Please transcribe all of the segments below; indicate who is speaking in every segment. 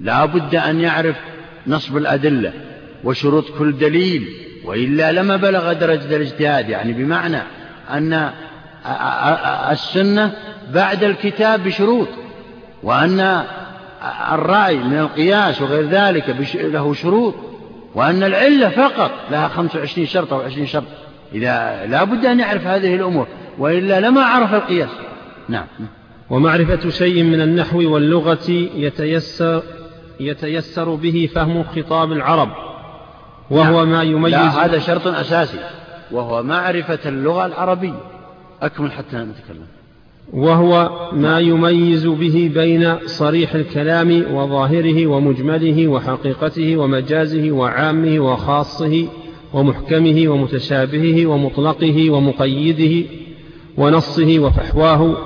Speaker 1: لا بد أن يعرف نصب الأدلة وشروط كل دليل وإلا لما بلغ درجة الاجتهاد يعني بمعنى أن السنة بعد الكتاب بشروط وأن الرأي من القياس وغير ذلك له شروط وأن العلة فقط لها 25 شرط أو 20 شرط. إذا لا بد أن يعرف هذه الأمور وإلا لما عرف القياس. نعم.
Speaker 2: ومعرفة شيء من النحو واللغة يتيسر يتيسر به فهم خطاب العرب وهو نعم. ما يميز
Speaker 1: لا هذا شرط أساسي وهو معرفة اللغة العربية. أكمل حتى نتكلم.
Speaker 2: وهو ما يميز به بين صريح الكلام وظاهره ومجمله وحقيقته ومجازه وعامه وخاصه ومحكمه ومتشابهه ومطلقه ومقيده ونصه وفحواه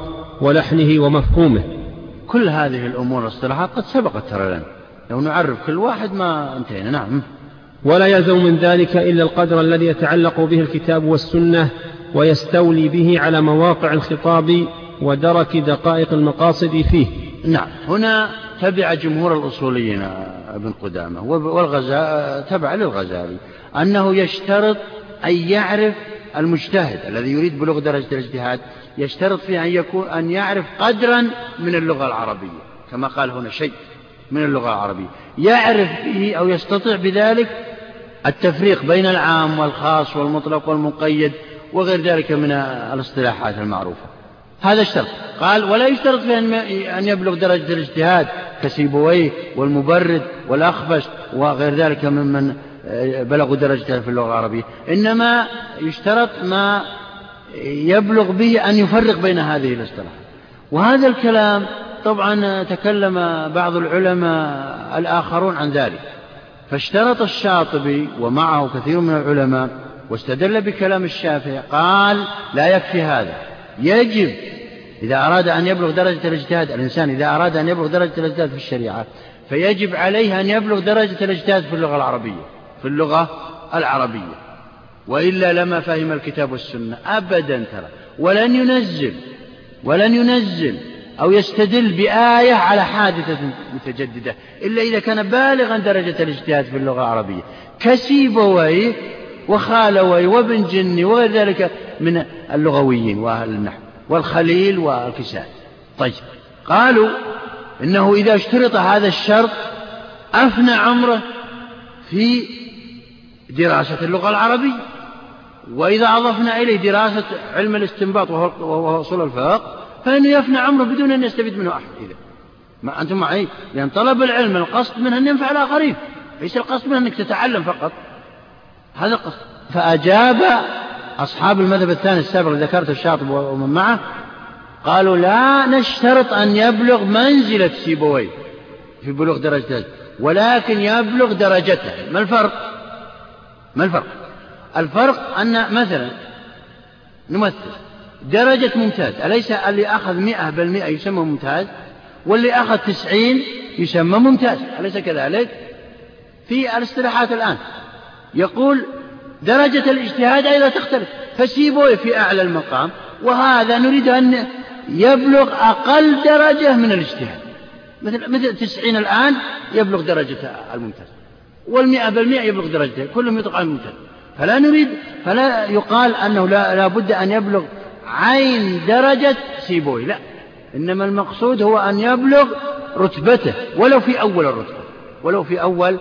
Speaker 2: ولحنه ومفهومه.
Speaker 1: كل هذه الأمور الاصطلاحات قد سبقت ترى لنا لو نعرف كل واحد ما انتهينا. نعم.
Speaker 2: ولا يلزم من ذلك إلا القدر الذي يتعلق به الكتاب والسنة ويستولي به على مواقع الخطاب ودرك دقائق المقاصد فيه.
Speaker 1: نعم. هنا تبع جمهور الأصوليين ابن قدامة والغزالي تبع للغزالي أنه يشترط أن يعرف المجتهد الذي يريد بلوغ درجة الاجتهاد يشترط فيه أن, يكون أن يعرف قدرا من اللغة العربية كما قال هنا شيء. من اللغة العربية. يعرف به أو يستطيع بذلك التفريق بين العام والخاص والمطلق والمقيد وغير ذلك من الاصطلاحات المعروفة. هذا الشرط. قال ولا يشترط في أن يبلغ درجة الاجتهاد كسيبويه والمبرد والأخفش وغير ذلك ممن بلغوا درجة في اللغة العربية. إنما يشترط ما يبلغ به أن يفرق بين هذه الاصطلاحات. وهذا الكلام طبعا تكلم بعض العلماء الآخرون عن ذلك. فاشترط الشاطبي ومعه كثير من العلماء واستدل بكلام الشافعي قال لا يكفي هذا. يجب إذا أراد أن يبلغ درجة الاجتهاد الإنسان إذا أراد أن يبلغ درجة الاجتهاد في الشريعة فيجب عليه أن يبلغ درجة الاجتهاد في اللغة العربية في اللغة العربية. وإلا لما فهم الكتاب والسنة أبدا ترى. ولن ينزل ولن ينزل أو يستدل بآية على حادثة متجددة إلا إذا كان بالغا درجة الاجتهاد في اللغة العربية. كسيبويه وخالوي وابن جني وغير ذلك من اللغويين وأهل النحو والخليل والكسائي طيب قالوا إنه إذا اشترط هذا الشرط أفنى عمره في دراسة اللغة العربية. وإذا أضفنا إليه دراسة علم الاستنباط وهو أصول الفقه فإنه يفنى عمره بدون أن يستفيد منه أحد. إذا. ما أنتم معي؟ لأن طلب العلم القصد منه أن ينفع الآخرين. ليس القصد منه أنك تتعلم فقط. هذا القصد. فأجاب أصحاب المذهب الثاني السابق اللي ذكرته الشاطب ومن معه قالوا لا نشترط أن يبلغ منزلة سيبويه في بلوغ درجته ولكن يبلغ درجته ما الفرق؟ ما الفرق؟ الفرق أن مثلا نمثل درجة ممتاز. أليس اللي أخذ مئة بالمئة يسمى ممتاز؟ واللي أخذ تسعين يسمى ممتاز. أليس كذلك؟ في الاصطلاحات الآن يقول درجة الاجتهاد أيضا تختلف. فسيبوي في أعلى المقام. وهذا نريد أن يبلغ أقل درجة من الاجتهاد. مثل مثل تسعين الآن يبلغ درجة الممتاز. والمئة بالمئة يبلغ درجته. كلهم يطلق على الممتاز. فلا نريد فلا يقال أنه لا, لا بد أن يبلغ عين درجة سيبوي. لا إنما المقصود هو أن يبلغ رتبته ولو في أول الرتبة ولو في أول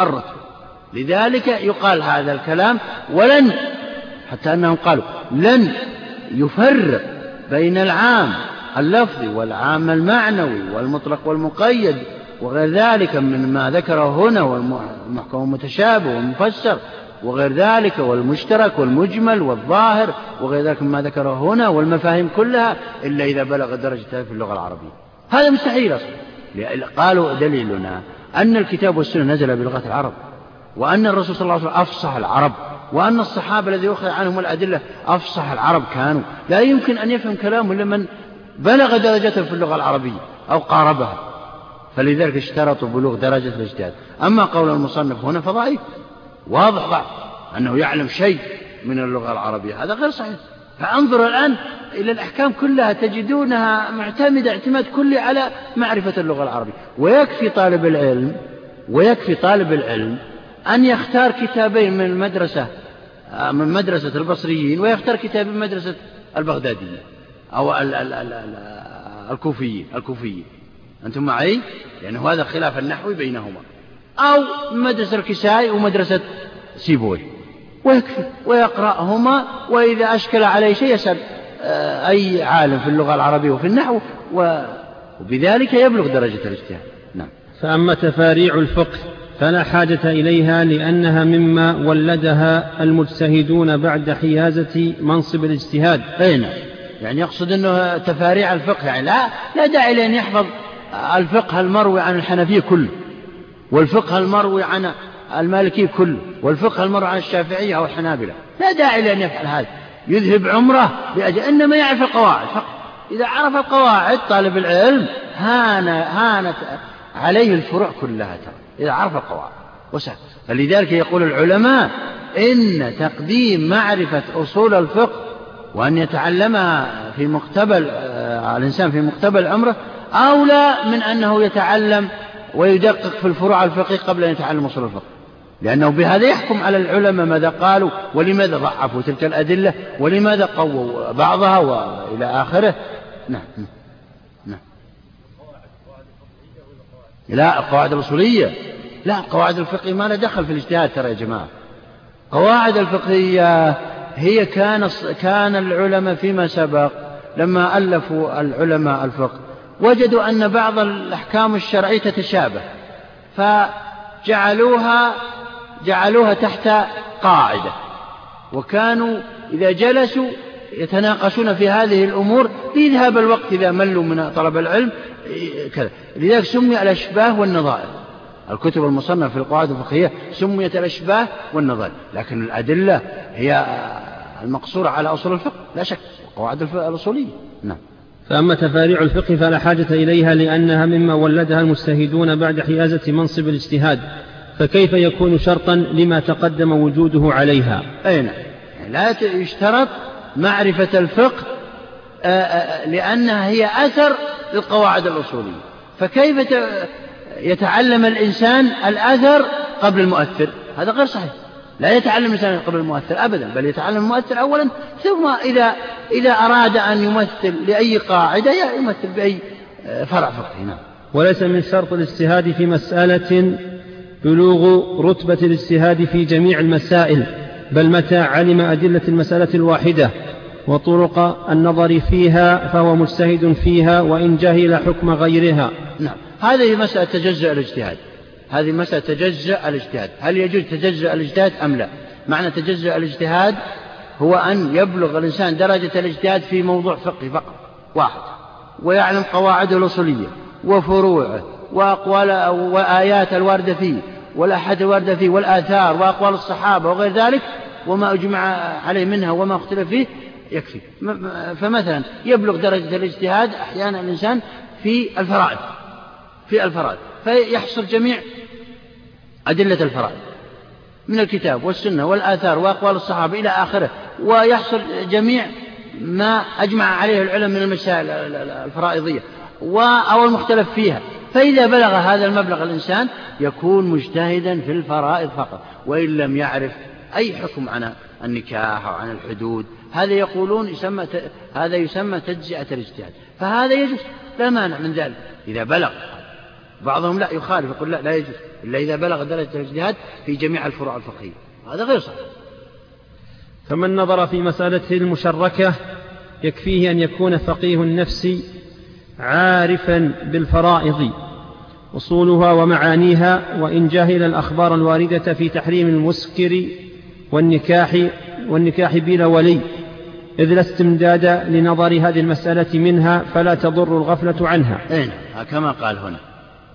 Speaker 1: الرتبة. لذلك يقال هذا الكلام ولن حتى أنهم قالوا لن يفرق بين العام اللفظي والعام المعنوي والمطلق والمقيد وغير ذلك من ما ذكره هنا والمحكم المتشابه والمفسر. وغير ذلك والمشترك والمجمل والظاهر وغير ذلك مما ذكره هنا والمفاهيم كلها إلا إذا بلغ درجة في اللغة العربية. هذا مستحيل أصلا. قالوا دليلنا أن الكتاب والسنة نزل بلغة العرب وأن الرسول صلى الله عليه وسلم أفصح العرب وأن الصحابة الذي أخذ عنهم الأدلة أفصح العرب كانوا. لا يمكن أن يفهم كلامه إلا من بلغ درجته في اللغة العربية أو قاربها. فلذلك اشترطوا بلوغ درجة الاجتهاد أما قول المصنف هنا فضعيف. واضح أنه يعلم شيء من اللغة العربية هذا غير صحيح. فأنظر الآن إلى الأحكام كلها تجدونها معتمدة اعتماد كلي على معرفة اللغة العربية. ويكفي طالب العلم ويكفي طالب العلم أن يختار كتابين من المدرسة من مدرسة البصريين ويختار كتابين من مدرسة البغدادية أو الكوفيين الكوفيين. أنتم معي؟ لأنه هذا خلاف النحوي بينهما. أو مدرسة الكسائي ومدرسة سيبوي. ويكفي. ويقرأهما وإذا أشكل عليه شيء يسأل آه، أي عالم في اللغة العربية وفي النحو وبذلك يبلغ درجة الاجتهاد. نعم.
Speaker 2: فأما تفاريع الفقه فلا حاجة إليها لأنها مما ولدها المجتهدون بعد حيازة منصب الاجتهاد.
Speaker 1: أي نعم. يعني يقصد أنه تفاريع الفقه يعني لا, لا داعي لأن يحفظ الفقه المروي عن الحنفية كله. والفقه المروي عن المالكي كله والفقه المروي عن الشافعية أو الحنابلة. لا داعي لأن يفعل هذا. يذهب عمرة لأجل إنما يعرف القواعد فقط. إذا عرف القواعد طالب العلم هان هانت عليه الفروع كلها ترى. إذا عرف القواعد وسهل. فلذلك يقول العلماء إن تقديم معرفة أصول الفقه وأن يتعلمها في مقتبل آه، الإنسان في مقتبل عمره أولى من أنه يتعلم ويدقق في الفروع الفقهية قبل أن يتعلم أصول الفقه. لأنه بهذا يحكم على العلماء ماذا قالوا ولماذا ضعفوا تلك الأدلة ولماذا قووا بعضها وإلى آخره. نعم نعم لا القواعد الأصولية. لا القواعد الفقهية ما لها دخل في الاجتهاد ترى يا جماعة. القواعد الفقهية هي كان كان العلماء فيما سبق لما ألفوا العلماء الفقه. وجدوا أن بعض الأحكام الشرعية تتشابه فجعلوها جعلوها تحت قاعدة. وكانوا إذا جلسوا يتناقشون في هذه الأمور ليذهب الوقت إذا ملوا من طلب العلم كذا. لذلك سمي الأشباه والنظائر. الكتب المصنفة في القواعد الفقهية سميت الأشباه والنظائر لكن الأدلة هي المقصورة على أصول الفقه لا شك القواعد الأصولية. نعم.
Speaker 2: فأما تفاريع الفقه فلا حاجة إليها لأنها مما ولدها المجتهدون بعد حيازة منصب الاجتهاد فكيف يكون شرطا لما تقدم وجوده عليها؟
Speaker 1: أي نعم. لا يشترط معرفة الفقه آه، آه، لأنها هي أثر للقواعد الأصولية. فكيف يتعلم الإنسان الأثر قبل المؤثر؟ هذا غير صحيح. لا يتعلم الإنسان قبل المؤثر أبدا بل يتعلم المؤثر أولا ثم إذا إذا أراد أن يمثل لأي قاعدة يمثل بأي آه، فرع فقهي نعم.
Speaker 2: وليس من شرط الاجتهاد في مسألة بلوغ رتبة الاجتهاد في جميع المسائل بل متى علم أدلة المسألة الواحدة وطرق النظر فيها فهو مجتهد فيها وإن جهل حكم غيرها.
Speaker 1: نعم. هذه مسألة تجزأ الاجتهاد. هذه مسألة تجزأ الاجتهاد. هل يجوز تجزأ الاجتهاد أم لا؟ معنى تجزأ الاجتهاد هو أن يبلغ الإنسان درجة الاجتهاد في موضوع فقهي فقط واحد. ويعلم قواعده الأصولية وفروعه وأقوال وآيات الواردة فيه والأحد الواردة فيه والآثار وأقوال الصحابة وغير ذلك وما أجمع عليه منها وما اختلف فيه يكفي. فمثلا يبلغ درجة الاجتهاد أحيانا الإنسان في الفرائض. في الفرائض فيحصل جميع أدلة الفرائض من الكتاب والسنة والآثار وأقوال الصحابة إلى آخره ويحصل جميع ما أجمع عليه العلم من المسائل الفرائضية أو المختلف فيها. فإذا بلغ هذا المبلغ الإنسان يكون مجتهدا في الفرائض فقط وإن لم يعرف أي حكم عن النكاح أو عن الحدود هذا يقولون يسمى هذا يسمى تجزئة الاجتهاد. فهذا يجوز لا مانع من ذلك. إذا بلغ بعضهم لا يخالف يقول لا لا يجوز. إلا إذا بلغ درجة الاجتهاد في جميع الفروع الفقهية. هذا غير صحيح.
Speaker 2: فمن نظر في مسألة المشركة يكفيه أن يكون فقيه النفس عارفا بالفرائض أصولها ومعانيها وإن جهل الأخبار الواردة في تحريم المسكر والنكاح والنكاح بلا ولي. إذ لا استمداد لنظر هذه المسألة منها فلا تضر الغفلة عنها.
Speaker 1: أين كما قال هنا.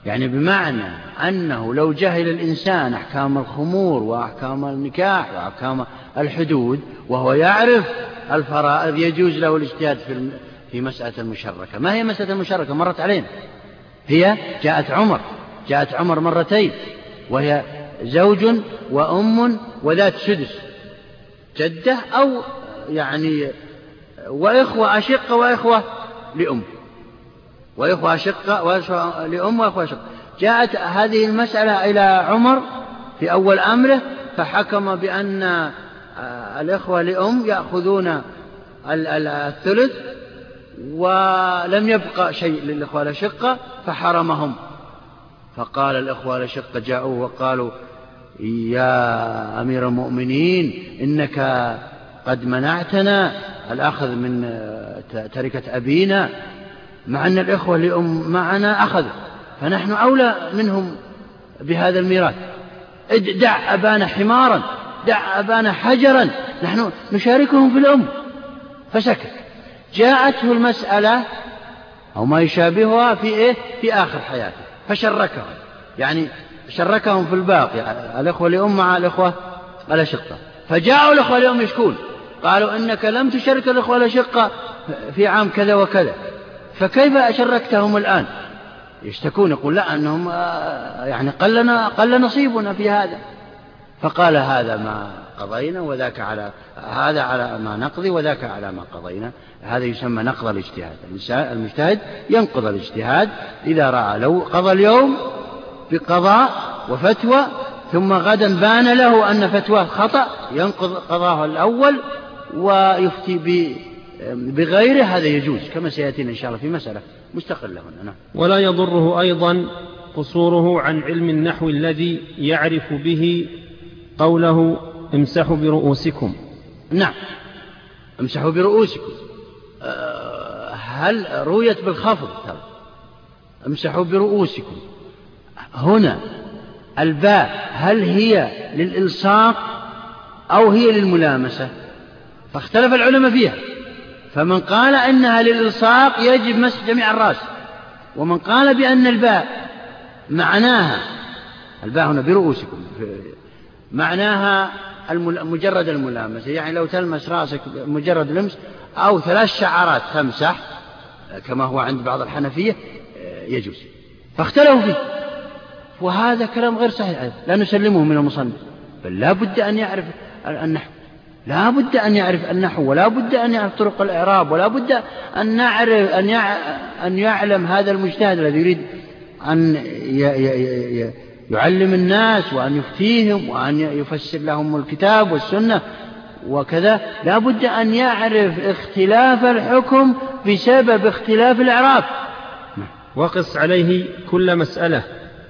Speaker 1: يعني بمعنى أنه لو جهل الإنسان أحكام الخمور وأحكام النكاح وأحكام الحدود وهو يعرف الفرائض يجوز له الاجتهاد في في مسألة المشركة. ما هي مسألة المشركة؟ مرت علينا. هي جاءت عمر جاءت عمر مرتين وهي زوج وأم وذات سدس جدة أو يعني وإخوة أشقة وإخوة لأم. وإخوة أشقة وإخوة لأم وإخوة أشقة جاءت هذه المسألة إلى عمر في أول أمره فحكم بأن آه، الإخوة لأم يأخذون الثلث ولم يبقى شيء للإخوة الأشقة فحرمهم. فقال الإخوة الأشقة جاءوا وقالوا يا أمير المؤمنين إنك قد منعتنا الأخذ من آه، تركة أبينا مع أن الإخوة لأم معنا أخذ فنحن أولى منهم بهذا الميراث. دع أبانا حمارا دع أبانا حجرا نحن نشاركهم في الأم. فسكت. جاءته المسألة أو ما يشابهها في إيه؟ في آخر حياته. فشركهم. يعني شركهم في الباقي. الإخوة لأم مع الإخوة الأشقة فجاءوا الإخوة لأم يشكون. قالوا إنك لم تشرك الإخوة الأشقة في عام كذا وكذا. فكيف أشركتهم الآن؟ يشتكون يقول لا أنهم آه، يعني قل, قل نصيبنا في هذا. فقال هذا ما قضينا وذاك على هذا على ما نقضي وذاك على ما قضينا. هذا يسمى نقض الاجتهاد. المجتهد ينقض الاجتهاد إذا رأى لو قضى اليوم بقضاء وفتوى ثم غدا بان له أن فتواه خطأ ينقض قضاه الأول ويفتي بغيره هذا يجوز كما سيأتينا إن شاء الله في مسألة مستقلة هنا نعم.
Speaker 2: ولا يضره أيضا قصوره عن علم النحو الذي يعرف به قوله امسحوا برؤوسكم.
Speaker 1: نعم. امسحوا برؤوسكم. أه، هل رويت بالخفض؟ امسحوا برؤوسكم. هنا الباء هل هي للإلصاق أو هي للملامسة؟ فاختلف العلماء فيها. فمن قال إنها للإلصاق يجب مسح جميع الرأس ومن قال بأن الباء معناها الباء هنا برؤوسكم معناها مجرد الملامسة يعني لو تلمس رأسك مجرد لمس أو ثلاث شعرات تمسح كما هو عند بعض الحنفية يجوز. فاختلفوا فيه. وهذا كلام غير صحيح لا نسلمه من المصنف بل لا بد أن يعرف النحو لا بد أن يعرف النحو ولا بد أن يعرف طرق الإعراب ولا بد أن نعرف أن أن يعلم هذا المجتهد الذي يريد أن يعلم الناس وأن يفتيهم وأن يفسر لهم الكتاب والسنة وكذا. لا بد أن يعرف اختلاف الحكم بسبب اختلاف الإعراب.
Speaker 2: وقص عليه كل مسألة.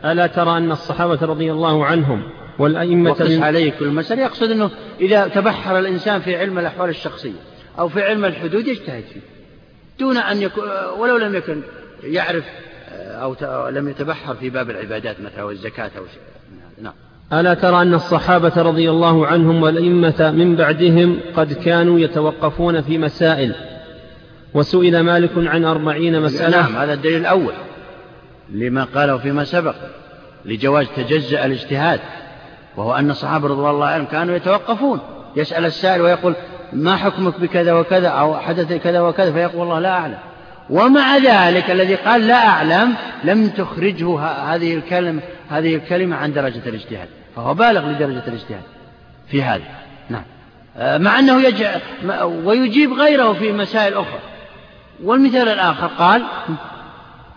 Speaker 2: ألا ترى أن الصحابة رضي الله عنهم والأئمة
Speaker 1: من... عليه كل مسألة. يقصد أنه إذا تبحر الإنسان في علم الأحوال الشخصية أو في علم الحدود يجتهد فيه. دون أن يكون ولو لم يكن يعرف أو لم يتبحر في باب العبادات مثلا والزكاة أو شيء.
Speaker 2: نعم. ألا ترى أن الصحابة رضي الله عنهم والأئمة من بعدهم قد كانوا يتوقفون في مسائل وسئل مالك عن أربعين مسألة.
Speaker 1: نعم هذا الدليل الأول لما قاله فيما سبق لجواز تجزأ الاجتهاد. وهو أن الصحابة رضي الله عنهم كانوا يتوقفون. يسأل السائل ويقول ما حكمك بكذا وكذا أو حدث كذا وكذا؟ فيقول والله لا أعلم. ومع ذلك الذي قال لا أعلم لم تخرجه هذه الكلمة هذه الكلمة عن درجة الاجتهاد. فهو بالغ لدرجة الاجتهاد في هذا. نعم. آه، مع أنه يجع ويجيب غيره في مسائل أخرى. والمثال الآخر قال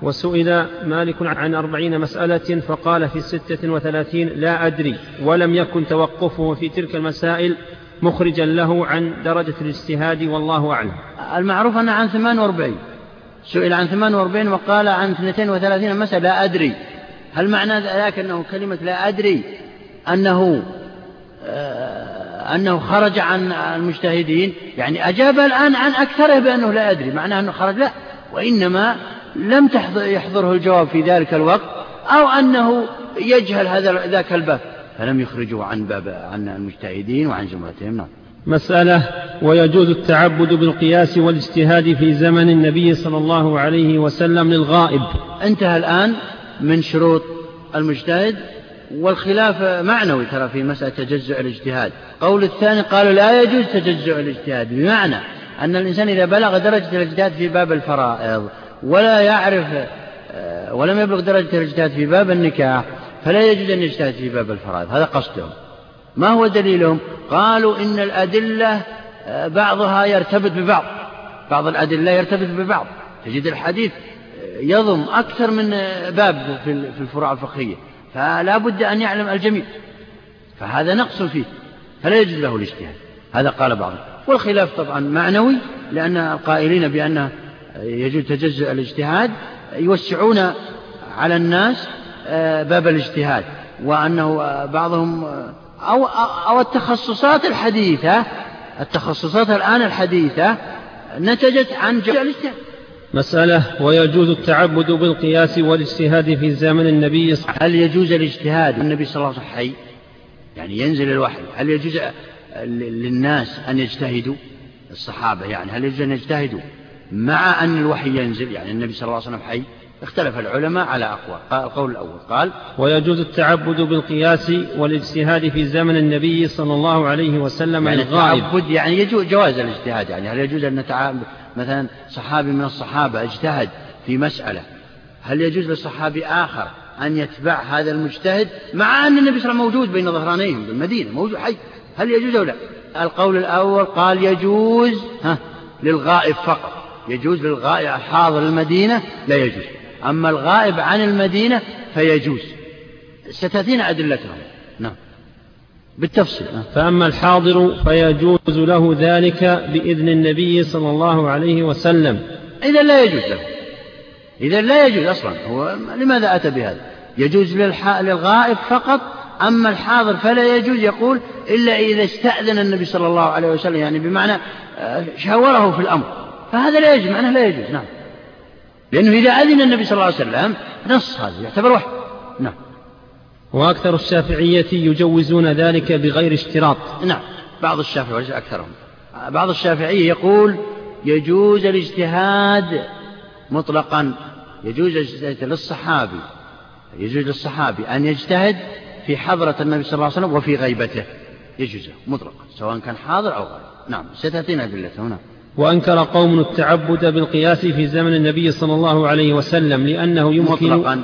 Speaker 2: وسئل مالك عن أربعين مسألة فقال في ستة وثلاثين لا أدري ولم يكن توقفه في تلك المسائل مخرجا له عن درجة الاجتهاد والله أعلم.
Speaker 1: المعروف أنه عن ثمان وأربعين. سئل عن 48 وقال عن 32 مسألة لا أدري. هل معنى ذلك أنه كلمة لا أدري أنه آه، أنه خرج عن المجتهدين؟ يعني أجاب الآن عن أكثره بأنه لا أدري. معناه أنه خرج لا. وإنما لم يحضره الجواب في ذلك الوقت أو أنه يجهل هذا ذاك الباب. فلم يخرجه عن باب عن المجتهدين وعن زمرتهم نعم.
Speaker 2: مسألة ويجوز التعبد بالقياس والاجتهاد في زمن النبي صلى الله عليه وسلم للغائب.
Speaker 1: انتهى الآن من شروط المجتهد والخلاف معنوي ترى في مسألة تجزؤ الاجتهاد. قول الثاني قالوا لا يجوز تجزؤ الاجتهاد بمعنى أن الإنسان إذا بلغ درجة الاجتهاد في باب الفرائض ولا يعرف آه، ولم يبلغ درجة الإجتهاد في باب النكاح فلا يجوز أن يجتهد في باب الفرائض. هذا قصدهم. ما هو دليلهم؟ قالوا إن الأدلة آه، بعضها يرتبط ببعض. بعض الأدلة يرتبط ببعض. تجد الحديث يضم أكثر من باب في الفروع الفقهية. فلا بد أن يعلم الجميع. فهذا نقص فيه. فلا يجوز له الاجتهاد. هذا قال بعضهم. والخلاف طبعا معنوي لأن القائلين بأنه يجوز تجزؤ الاجتهاد يوسعون على الناس آه، باب الاجتهاد. وأنه بعضهم أو, أو التخصصات الحديثة التخصصات الآن الحديثة نتجت عن الاجتهاد.
Speaker 2: مسألة ويجوز التعبد بالقياس والاجتهاد في زمن النبي
Speaker 1: صلى هل يجوز الاجتهاد النبي صلى الله عليه وسلم؟ حي يعني ينزل الوحي. هل يجوز للناس أن يجتهدوا؟ الصحابة يعني هل يجوز أن يجتهدوا؟ مع أن الوحي ينزل يعني النبي صلى الله عليه وسلم حي اختلف العلماء على أقوال القول الأول قال
Speaker 2: ويجوز التعبد بالقياس والاجتهاد في زمن النبي صلى الله عليه وسلم
Speaker 1: يعني الغائب. التعبد يعني يجوز جواز الاجتهاد يعني هل يجوز أن نتعبد مثلا صحابي من الصحابة اجتهد في مسألة؟ هل يجوز لصحابي آخر أن يتبع هذا المجتهد مع أن النبي صلى الله عليه وسلم موجود بين ظهرانيهم بالمدينة موجود حي؟ هل يجوز أو لا؟ القول الأول قال يجوز ها للغائب فقط. يجوز للغائب حاضر المدينة؟ لا يجوز. أما الغائب عن المدينة فيجوز. ستأتينا أدلتهم. نعم. بالتفصيل.
Speaker 2: فأما الحاضر فيجوز له ذلك بإذن النبي صلى الله عليه وسلم.
Speaker 1: إذا لا يجوز له. إذا لا يجوز أصلا. هو لماذا أتى بهذا؟ يجوز للغائب فقط أما الحاضر فلا يجوز. يقول إلا إذا استأذن النبي صلى الله عليه وسلم يعني بمعنى آه، شاوره في الأمر. فهذا لا يجوز معناه لا يجوز نعم. لأنه إذا أذن النبي صلى الله عليه وسلم نص هذا يعتبر وحي نعم.
Speaker 2: وأكثر الشافعية يجوزون ذلك بغير اشتراط.
Speaker 1: نعم بعض الشافعية أكثرهم. بعض الشافعية يقول يجوز الاجتهاد مطلقا يجوز الاجتهاد للصحابي يجوز للصحابي أن يجتهد في حضرة النبي صلى الله عليه وسلم وفي غيبته يجوز مطلقا سواء كان حاضر أو غائب نعم ستأتينا أدلته هنا
Speaker 2: وأنكر قوم التعبد بالقياس في زمن النبي صلى الله عليه وسلم لأنه يمكن
Speaker 1: مطلقا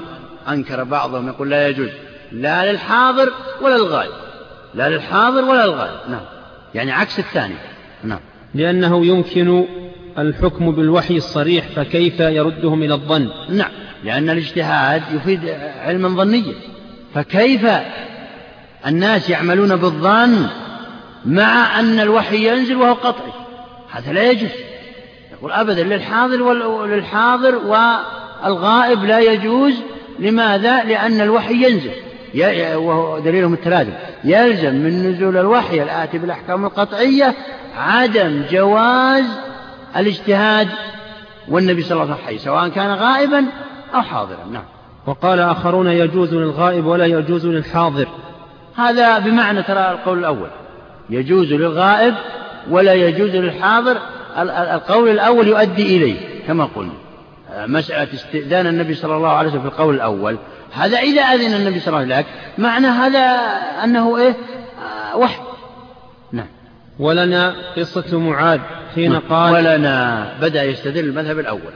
Speaker 1: أنكر بعضهم يقول لا يجوز لا للحاضر ولا للغائب لا للحاضر ولا للغائب نعم يعني عكس الثاني نعم.
Speaker 2: لأنه يمكن الحكم بالوحي الصريح فكيف يردهم إلى الظن؟
Speaker 1: نعم لأن الاجتهاد يفيد علما ظنيا فكيف الناس يعملون بالظن مع أن الوحي ينزل وهو قطعي؟ هذا لا يجوز. يقول أبدا للحاضر وللحاضر والغائب لا يجوز. لماذا؟ لأن الوحي ينزل. وهو دليلهم التلازم. يلزم من نزول الوحي الآتي بالأحكام القطعية عدم جواز الاجتهاد والنبي صلى الله عليه وسلم حي سواء كان غائبا أو حاضرا. نعم.
Speaker 2: وقال آخرون يجوز للغائب ولا يجوز للحاضر.
Speaker 1: هذا بمعنى ترى القول الأول يجوز للغائب ولا يجوز للحاضر القول الأول يؤدي إليه كما قلنا. مسألة استئذان النبي صلى الله عليه وسلم في القول الأول. هذا إذا أذن النبي صلى الله عليه وسلم لك معنى هذا أنه إيه؟ آه، وحي.
Speaker 2: نعم. ولنا قصة معاذ حين نعم. قال
Speaker 1: ولنا بدأ يستدل المذهب الأول.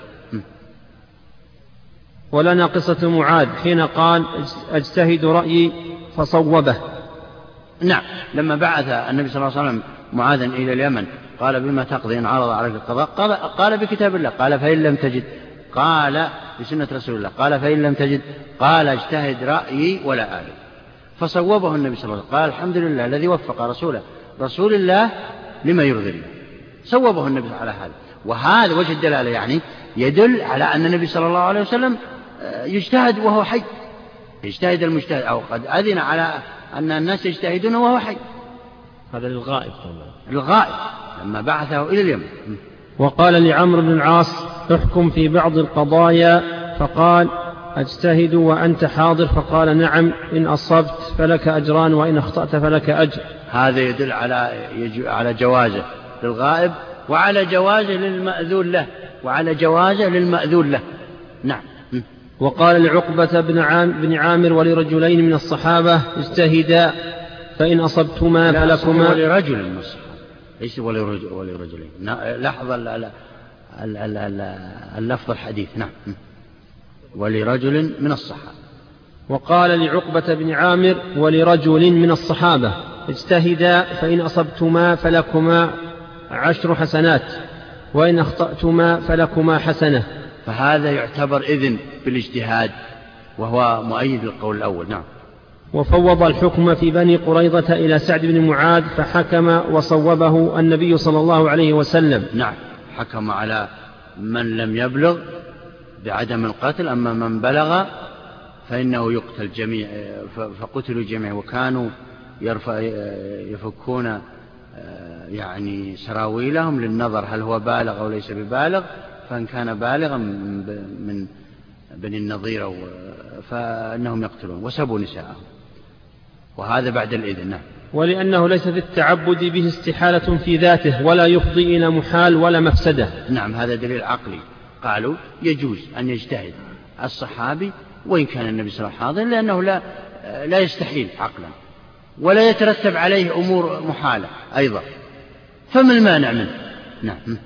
Speaker 2: ولنا قصة معاذ حين قال أجتهد رأيي فصوبه.
Speaker 1: نعم. لما بعث النبي صلى الله عليه وسلم معاذا إلى اليمن؟ قال بما تقضي إن عرض عليك القضاء؟ قال, قال بكتاب الله. قال فإن لم تجد. قال بسنة رسول الله. قال فإن لم تجد. قال اجتهد رأيي ولا آلي. فصوبه النبي صلى الله عليه وسلم. قال الحمد لله الذي وفق رسوله. رسول الله لما يرضي الله صوبه النبي على هذا. وهذا وجه الدلالة يعني يدل على أن النبي صلى الله عليه وسلم آه، يجتهد وهو حي. يجتهد المجتهد أو قد أذن على أن الناس يجتهدون وهو حي.
Speaker 2: هذا للغائب. طبعا
Speaker 1: للغائب لما بعثه إلى اليمن.
Speaker 2: وقال لعمرو بن العاص احكم في بعض القضايا. فقال أجتهد وأنت حاضر. فقال نعم إن أصبت فلك أجران وإن أخطأت فلك أجر.
Speaker 1: هذا يدل على على جوازه للغائب وعلى جوازه للمأذون له وعلى جوازه للمأذون له. نعم.
Speaker 2: وقال لعقبة بن, عام بن عامر ولرجلين من الصحابة اجتهدا. فإن أصبتما فلكما
Speaker 1: ولرجل من الصحابة ليس ولرجلين. لاحظ اللفظ الحديث نعم. ولرجل من الصحابة.
Speaker 2: وقال لعقبة بن عامر ولرجل من الصحابة اجتهدا فإن أصبتما فلكما عشر حسنات وإن أخطأتما فلكما حسنة.
Speaker 1: فهذا يعتبر إذن بالاجتهاد وهو مؤيد للقول الأول. نعم.
Speaker 2: وفوض الحكم في بني قريظة إلى سعد بن معاذ فحكم وصوبه النبي صلى الله عليه وسلم.
Speaker 1: نعم حكم على من لم يبلغ بعدم القتل أما من بلغ فإنه يقتل جميع فقتلوا جميعا وكانوا يرفع يفكون يعني سراويلهم للنظر هل هو بالغ أو ليس ببالغ فإن كان بالغا من بني النظير فإنهم يقتلون وسبوا نساءهم. وهذا بعد الإذن نعم.
Speaker 2: ولأنه ليس في التعبد به استحالة في ذاته ولا يفضي إلى محال ولا مفسدة.
Speaker 1: نعم هذا دليل عقلي. قالوا يجوز أن يجتهد الصحابي وإن كان النبي صلى الله عليه وسلم حاضر لأنه لا, لا يستحيل عقلا ولا يترتب عليه أمور محالة أيضا. فما المانع منه؟ نعم.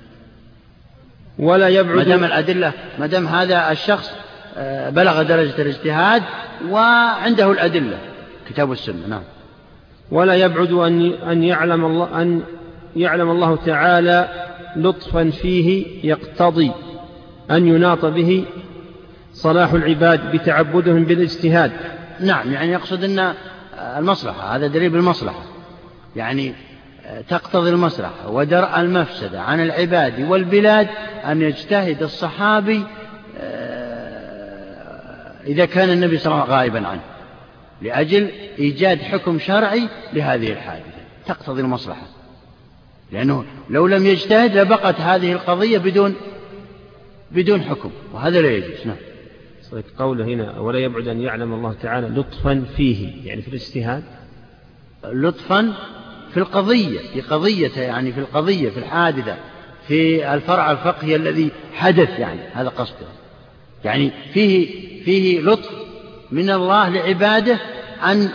Speaker 2: ولا يبعد
Speaker 1: ما دام الأدلة ما دام هذا الشخص آه، بلغ درجة الاجتهاد وعنده الأدلة. كتاب والسنة نعم.
Speaker 2: ولا يبعد أن أن يعلم الله أن يعلم الله تعالى لطفا فيه يقتضي أن يناط به صلاح العباد بتعبدهم بالاجتهاد.
Speaker 1: نعم يعني يقصد أن المصلحة هذا دليل بالمصلحة. يعني تقتضي المصلحة ودرء المفسدة عن العباد والبلاد أن يجتهد الصحابي آه، إذا كان النبي صلى الله عليه وسلم غائبا عنه. لأجل إيجاد حكم شرعي لهذه الحادثة. تقتضي المصلحة. لأنه لو لم يجتهد لبقت هذه القضية بدون بدون حكم وهذا لا يجوز. نعم.
Speaker 2: قوله هنا ولا يبعد أن يعلم الله تعالى لطفا فيه يعني في الاجتهاد؟
Speaker 1: لطفا في القضية في قضية يعني في القضية في الحادثة في الفرع الفقهي الذي حدث يعني هذا قصده. يعني فيه فيه لطف من الله لعباده أن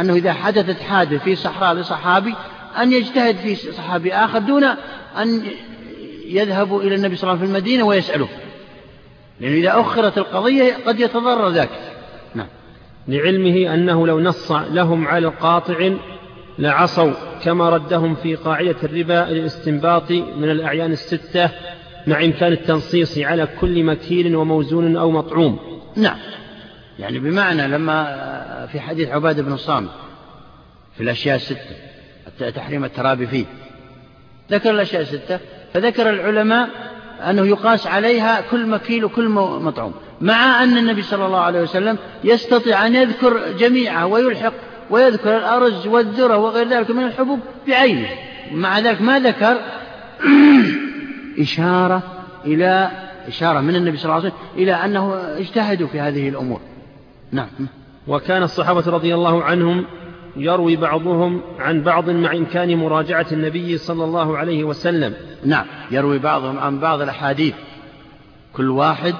Speaker 1: أنه إذا حدثت حادث في صحراء لصحابي أن يجتهد في صحابي آخر دون أن يذهبوا إلى النبي صلى الله عليه وسلم في المدينة ويسأله. لأنه إذا أخرت القضية قد يتضرر ذاك. نعم.
Speaker 2: لعلمه أنه لو نص لهم على قاطع لعصوا كما ردهم في قاعدة الربا الاستنباط من الأعيان الستة مع إمكان التنصيص على كل مكيل وموزون أو مطعوم.
Speaker 1: نعم. يعني بمعنى لما في حديث عبادة بن الصامت في الأشياء الستة تحريم الترابي فيه ذكر الأشياء الستة فذكر العلماء أنه يقاس عليها كل مكيل وكل مطعوم مع أن النبي صلى الله عليه وسلم يستطيع أن يذكر جميعها ويلحق ويذكر الأرز والذرة وغير ذلك من الحبوب بعينه مع ذلك ما ذكر إشارة إلى إشارة من النبي صلى الله عليه وسلم إلى أنه اجتهدوا في هذه الأمور. نعم.
Speaker 2: وكان الصحابة رضي الله عنهم يروي بعضهم عن بعض مع إمكان مراجعة النبي صلى الله عليه وسلم.
Speaker 1: نعم يروي بعضهم عن بعض الأحاديث. كل واحد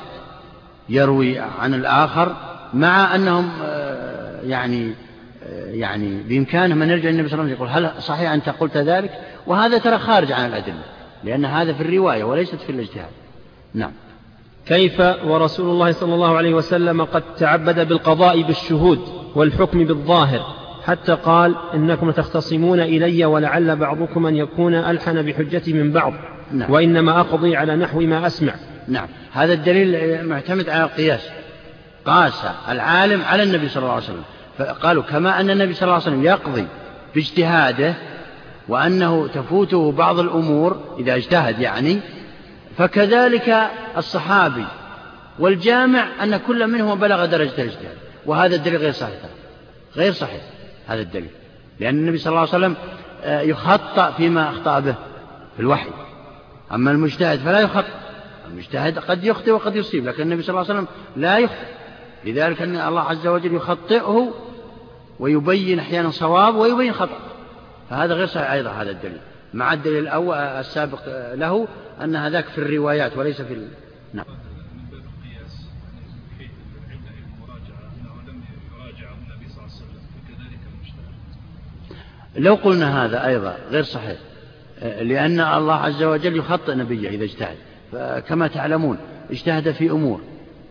Speaker 1: يروي عن الآخر مع أنهم آه، يعني آه، يعني بإمكانهم أن يرجع النبي صلى الله عليه وسلم يقول هل صحيح أنت قلت ذلك؟ وهذا ترى خارج عن الأدلة لأن هذا في الرواية وليست في الاجتهاد. نعم.
Speaker 2: كيف ورسول الله صلى الله عليه وسلم قد تعبد بالقضاء بالشهود والحكم بالظاهر حتى قال إنكم تختصمون إلي ولعل بعضكم أن يكون ألحن بحجتي من بعض نعم. وإنما أقضي على نحو ما أسمع.
Speaker 1: نعم. هذا الدليل معتمد على القياس. قاس العالم على النبي صلى الله عليه وسلم. فقالوا كما أن النبي صلى الله عليه وسلم يقضي باجتهاده وأنه تفوته بعض الأمور إذا اجتهد يعني فكذلك الصحابي والجامع أن كل منهم بلغ درجة الاجتهاد وهذا الدليل غير صحيح غير صحيح هذا الدليل لأن النبي صلى الله عليه وسلم آه، يخطأ فيما أخطأ به في الوحي أما المجتهد فلا يخطئ المجتهد قد يخطئ وقد يصيب لكن النبي صلى الله عليه وسلم لا يخطئ لذلك أن الله عز وجل يخطئه ويبين أحيانا صواب ويبين خطأ فهذا غير صحيح أيضا هذا الدليل. مع الدليل الأول السابق له أن هذاك في الروايات وليس في ال... نعم لو قلنا هذا أيضا غير صحيح لأن الله عز وجل يخطئ نبيه إذا اجتهد فكما تعلمون اجتهد في أمور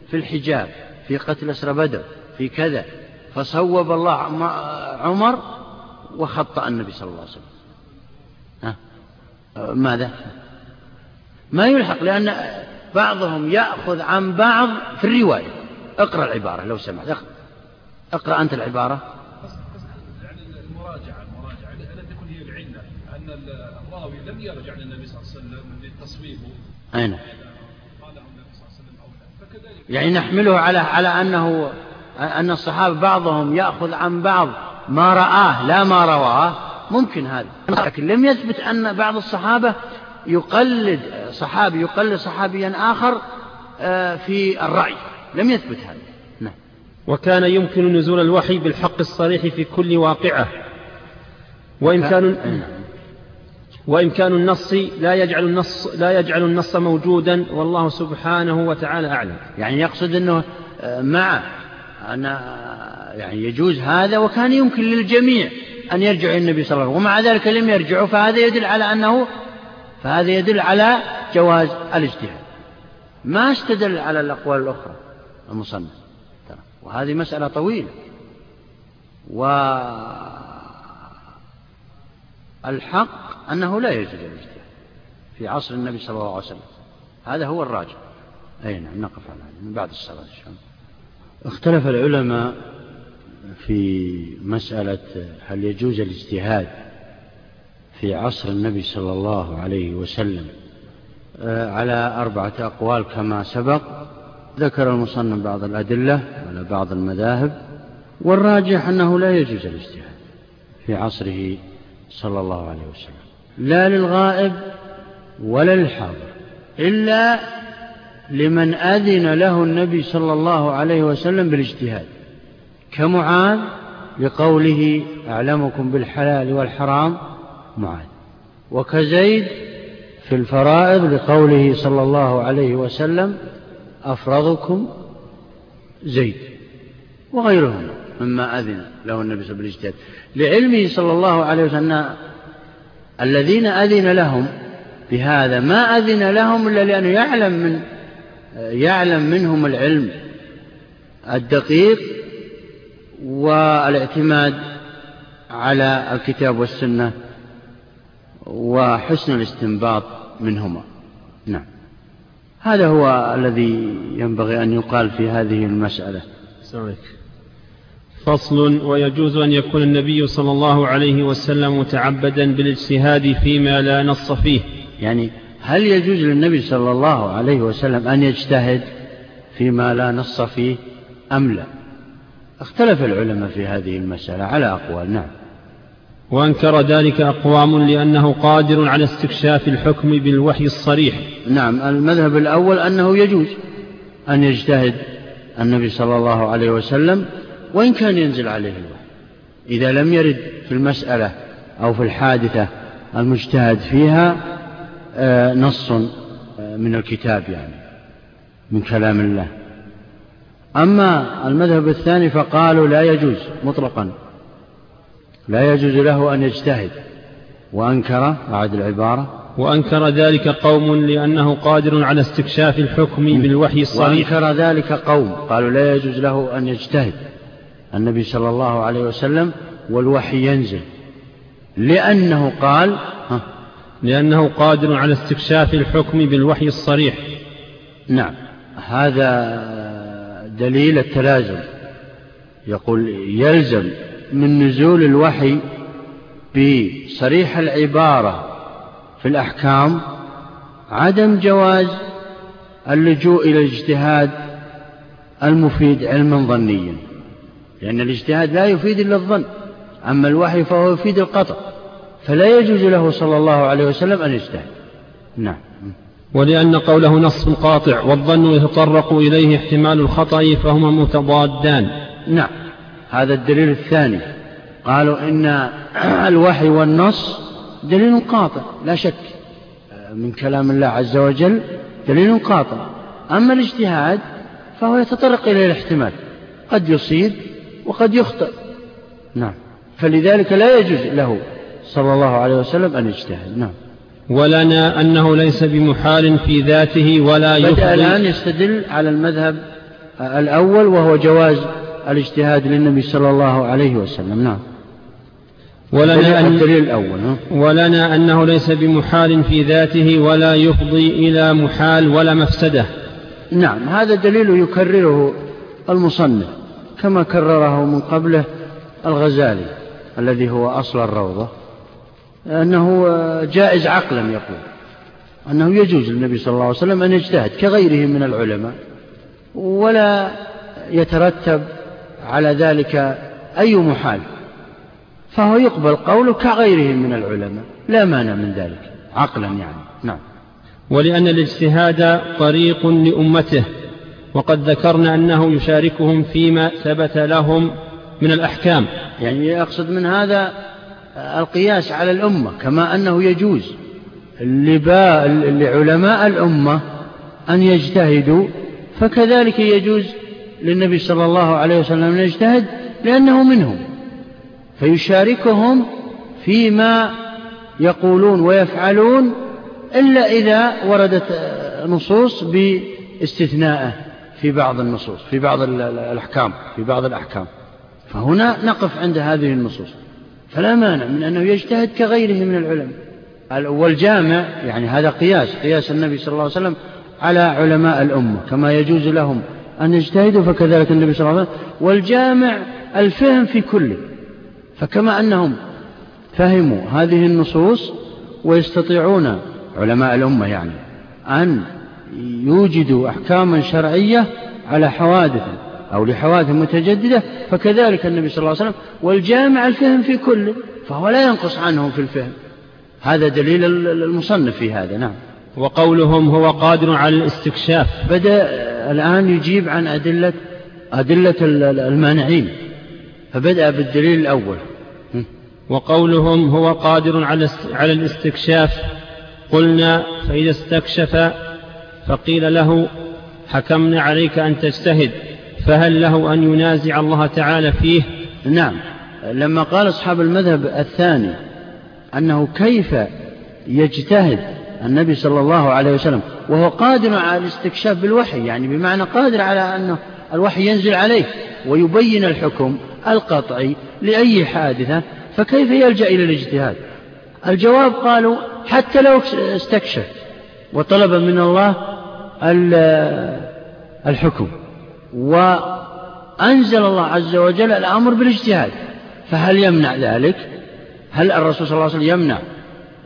Speaker 1: في الحجاب في قتل أسرى بدر في كذا فصوب الله عمر وخطأ النبي صلى الله عليه وسلم؟ ماذا؟ ما يلحق لأن بعضهم يأخذ عن بعض في الرواية. اقرأ العبارة لو سمحت. اقرأ. أنت العبارة.
Speaker 3: يعني المراجعة المراجعة ألا تكون هي العلة أن الراوي لم يرجع للنبي صلى الله عليه وسلم لتصويبه
Speaker 1: أين؟ يعني نحمله على على أنه أن الصحابة بعضهم يأخذ عن بعض ما رآه لا ما رواه ممكن هذا. لكن لم يثبت أن بعض الصحابة يقلد صحابي يقلد صحابيا آخر آه، في الرأي. لم يثبت هذا. نعم.
Speaker 2: وكان يمكن نزول الوحي بالحق الصريح في كل واقعة. وإمكان نعم. وإمكان النص لا يجعل النص لا يجعل النص موجودا والله سبحانه وتعالى أعلم.
Speaker 1: يعني يقصد أنه آه، مع أن يعني يجوز هذا وكان يمكن للجميع. أن يرجعوا إلى النبي صلى الله عليه وسلم ومع ذلك لم يرجعوا فهذا يدل على أنه فهذا يدل على جواز الاجتهاد. ما استدل على الأقوال الأخرى المصنف وهذه مسألة طويلة. والحق أنه لا يجوز الاجتهاد في عصر النبي صلى الله عليه وسلم. هذا هو الراجع أي نعم نقف على هذا. من بعد الصلاة إن شاء الله. اختلف العلماء في مسألة هل يجوز الاجتهاد في عصر النبي صلى الله عليه وسلم؟ آه، على أربعة أقوال كما سبق. ذكر المصنف بعض الأدلة على بعض المذاهب والراجح أنه لا يجوز الاجتهاد في عصره صلى الله عليه وسلم. لا للغائب ولا للحاضر إلا لمن أذن له النبي صلى الله عليه وسلم بالاجتهاد. كمعاذ لقوله أعلمكم بالحلال والحرام معاذ. وكزيد في الفرائض لقوله صلى الله عليه وسلم أفرضكم زيد وغيرهم. مما أذن له النبي صلى الله عليه وسلم لعلمه صلى الله عليه وسلم الذين أذن لهم بهذا ما أذن لهم إلا لأنه يعلم من يعلم منهم العلم الدقيق والاعتماد على الكتاب والسنة وحسن الاستنباط منهما. نعم. هذا هو الذي ينبغي أن يقال في هذه المسألة.
Speaker 2: سمعك. فصل ويجوز أن يكون النبي صلى الله عليه وسلم متعبدا بالاجتهاد فيما لا نص فيه.
Speaker 1: يعني هل يجوز للنبي صلى الله عليه وسلم أن يجتهد فيما لا نص فيه أم لا؟ اختلف العلماء في هذه المسألة على أقوال نعم.
Speaker 2: وأنكر ذلك أقوام لأنه قادر على استكشاف الحكم بالوحي الصريح.
Speaker 1: نعم المذهب الأول أنه يجوز أن يجتهد النبي صلى الله عليه وسلم وإن كان ينزل عليه الوحي. إذا لم يرد في المسألة أو في الحادثة المجتهد فيها آه، نص آه، من الكتاب يعني من كلام الله. أما المذهب الثاني فقالوا لا يجوز مطلقا. لا يجوز له أن يجتهد. وأنكر أعد العبارة.
Speaker 2: وأنكر ذلك قوم لأنه قادر على استكشاف الحكم بالوحي الصريح.
Speaker 1: وأنكر ذلك قوم. قالوا لا يجوز له أن يجتهد. النبي صلى الله عليه وسلم والوحي ينزل. لأنه قال ها
Speaker 2: لأنه قادر على استكشاف الحكم بالوحي الصريح.
Speaker 1: نعم. هذا دليل التلازم. يقول يلزم من نزول الوحي بصريح العبارة في الأحكام عدم جواز اللجوء إلى الاجتهاد المفيد علما ظنيا. لأن الاجتهاد لا يفيد إلا الظن أما الوحي فهو يفيد القطع فلا يجوز له صلى الله عليه وسلم أن يجتهد. نعم.
Speaker 2: ولأن قوله نص قاطع والظن يتطرق إليه احتمال الخطأ فهما متضادان.
Speaker 1: نعم هذا الدليل الثاني. قالوا إن الوحي والنص دليل قاطع لا شك. من كلام الله عز وجل دليل قاطع. أما الاجتهاد فهو يتطرق إلى الاحتمال. قد يصيب وقد يخطئ. نعم فلذلك لا يجوز له صلى الله عليه وسلم أن يجتهد. نعم.
Speaker 2: ولنا أنه ليس بمحال في ذاته ولا
Speaker 1: يفضل بدأ الآن يستدل على المذهب الأول وهو جواز الاجتهاد للنبي صلى الله عليه وسلم. نعم.
Speaker 2: ولنا أن
Speaker 1: الدليل الأول؟
Speaker 2: ولنا أنه ليس بمحال في ذاته ولا يفضي إلى محال ولا مفسدة.
Speaker 1: نعم. هذا دليل يكرره المصنف كما كرره من قبله الغزالي الذي هو أصل الروضة. أنه جائز عقلا يقول أنه يجوز للنبي صلى الله عليه وسلم أن يجتهد كغيره من العلماء ولا يترتب على ذلك أي محال فهو يقبل قوله كغيره من العلماء لا مانع من ذلك عقلا يعني. نعم.
Speaker 2: ولأن الاجتهاد طريق لأمته وقد ذكرنا أنه يشاركهم فيما ثبت لهم من الأحكام.
Speaker 1: يعني يقصد من هذا القياس على الأمة كما أنه يجوز لعلماء الأمة أن يجتهدوا فكذلك يجوز للنبي صلى الله عليه وسلم أن يجتهد لأنه منهم فيشاركهم فيما يقولون ويفعلون إلا إذا وردت نصوص باستثنائه في بعض النصوص في بعض الأحكام في بعض الأحكام. فهنا نقف عند هذه النصوص. فلا مانع من أنه يجتهد كغيره من العلماء. والجامع يعني هذا قياس قياس النبي صلى الله عليه وسلم على علماء الأمة كما يجوز لهم أن يجتهدوا فكذلك النبي صلى الله عليه وسلم. والجامع الفهم في كله فكما أنهم فهموا هذه النصوص ويستطيعون علماء الأمة يعني أن يوجدوا أحكاما شرعية على حوادث. أو لحوادث متجددة فكذلك النبي صلى الله عليه وسلم والجامع الفهم في كله فهو لا ينقص عنهم في الفهم. هذا دليل المصنف في هذا نعم.
Speaker 2: وقولهم هو قادر على الاستكشاف.
Speaker 1: بدأ الآن يجيب عن أدلة أدلة المانعين فبدأ بالدليل الأول.
Speaker 2: وقولهم هو قادر على الاستكشاف. قلنا فإذا استكشف فقيل له حكمنا عليك أن تجتهد. فهل له أن ينازع الله تعالى فيه؟
Speaker 1: نعم. لما قال أصحاب المذهب الثاني أنه كيف يجتهد النبي صلى الله عليه وسلم وهو قادر على الاستكشاف بالوحي يعني بمعنى قادر على أنه الوحي ينزل عليه ويبين الحكم القطعي لأي حادثة فكيف يلجأ إلى الاجتهاد؟ الجواب قالوا حتى لو استكشف وطلب من الله الحكم. وأنزل الله عز وجل الأمر بالاجتهاد. فهل يمنع ذلك؟ هل الرسول صلى الله عليه وسلم يمنع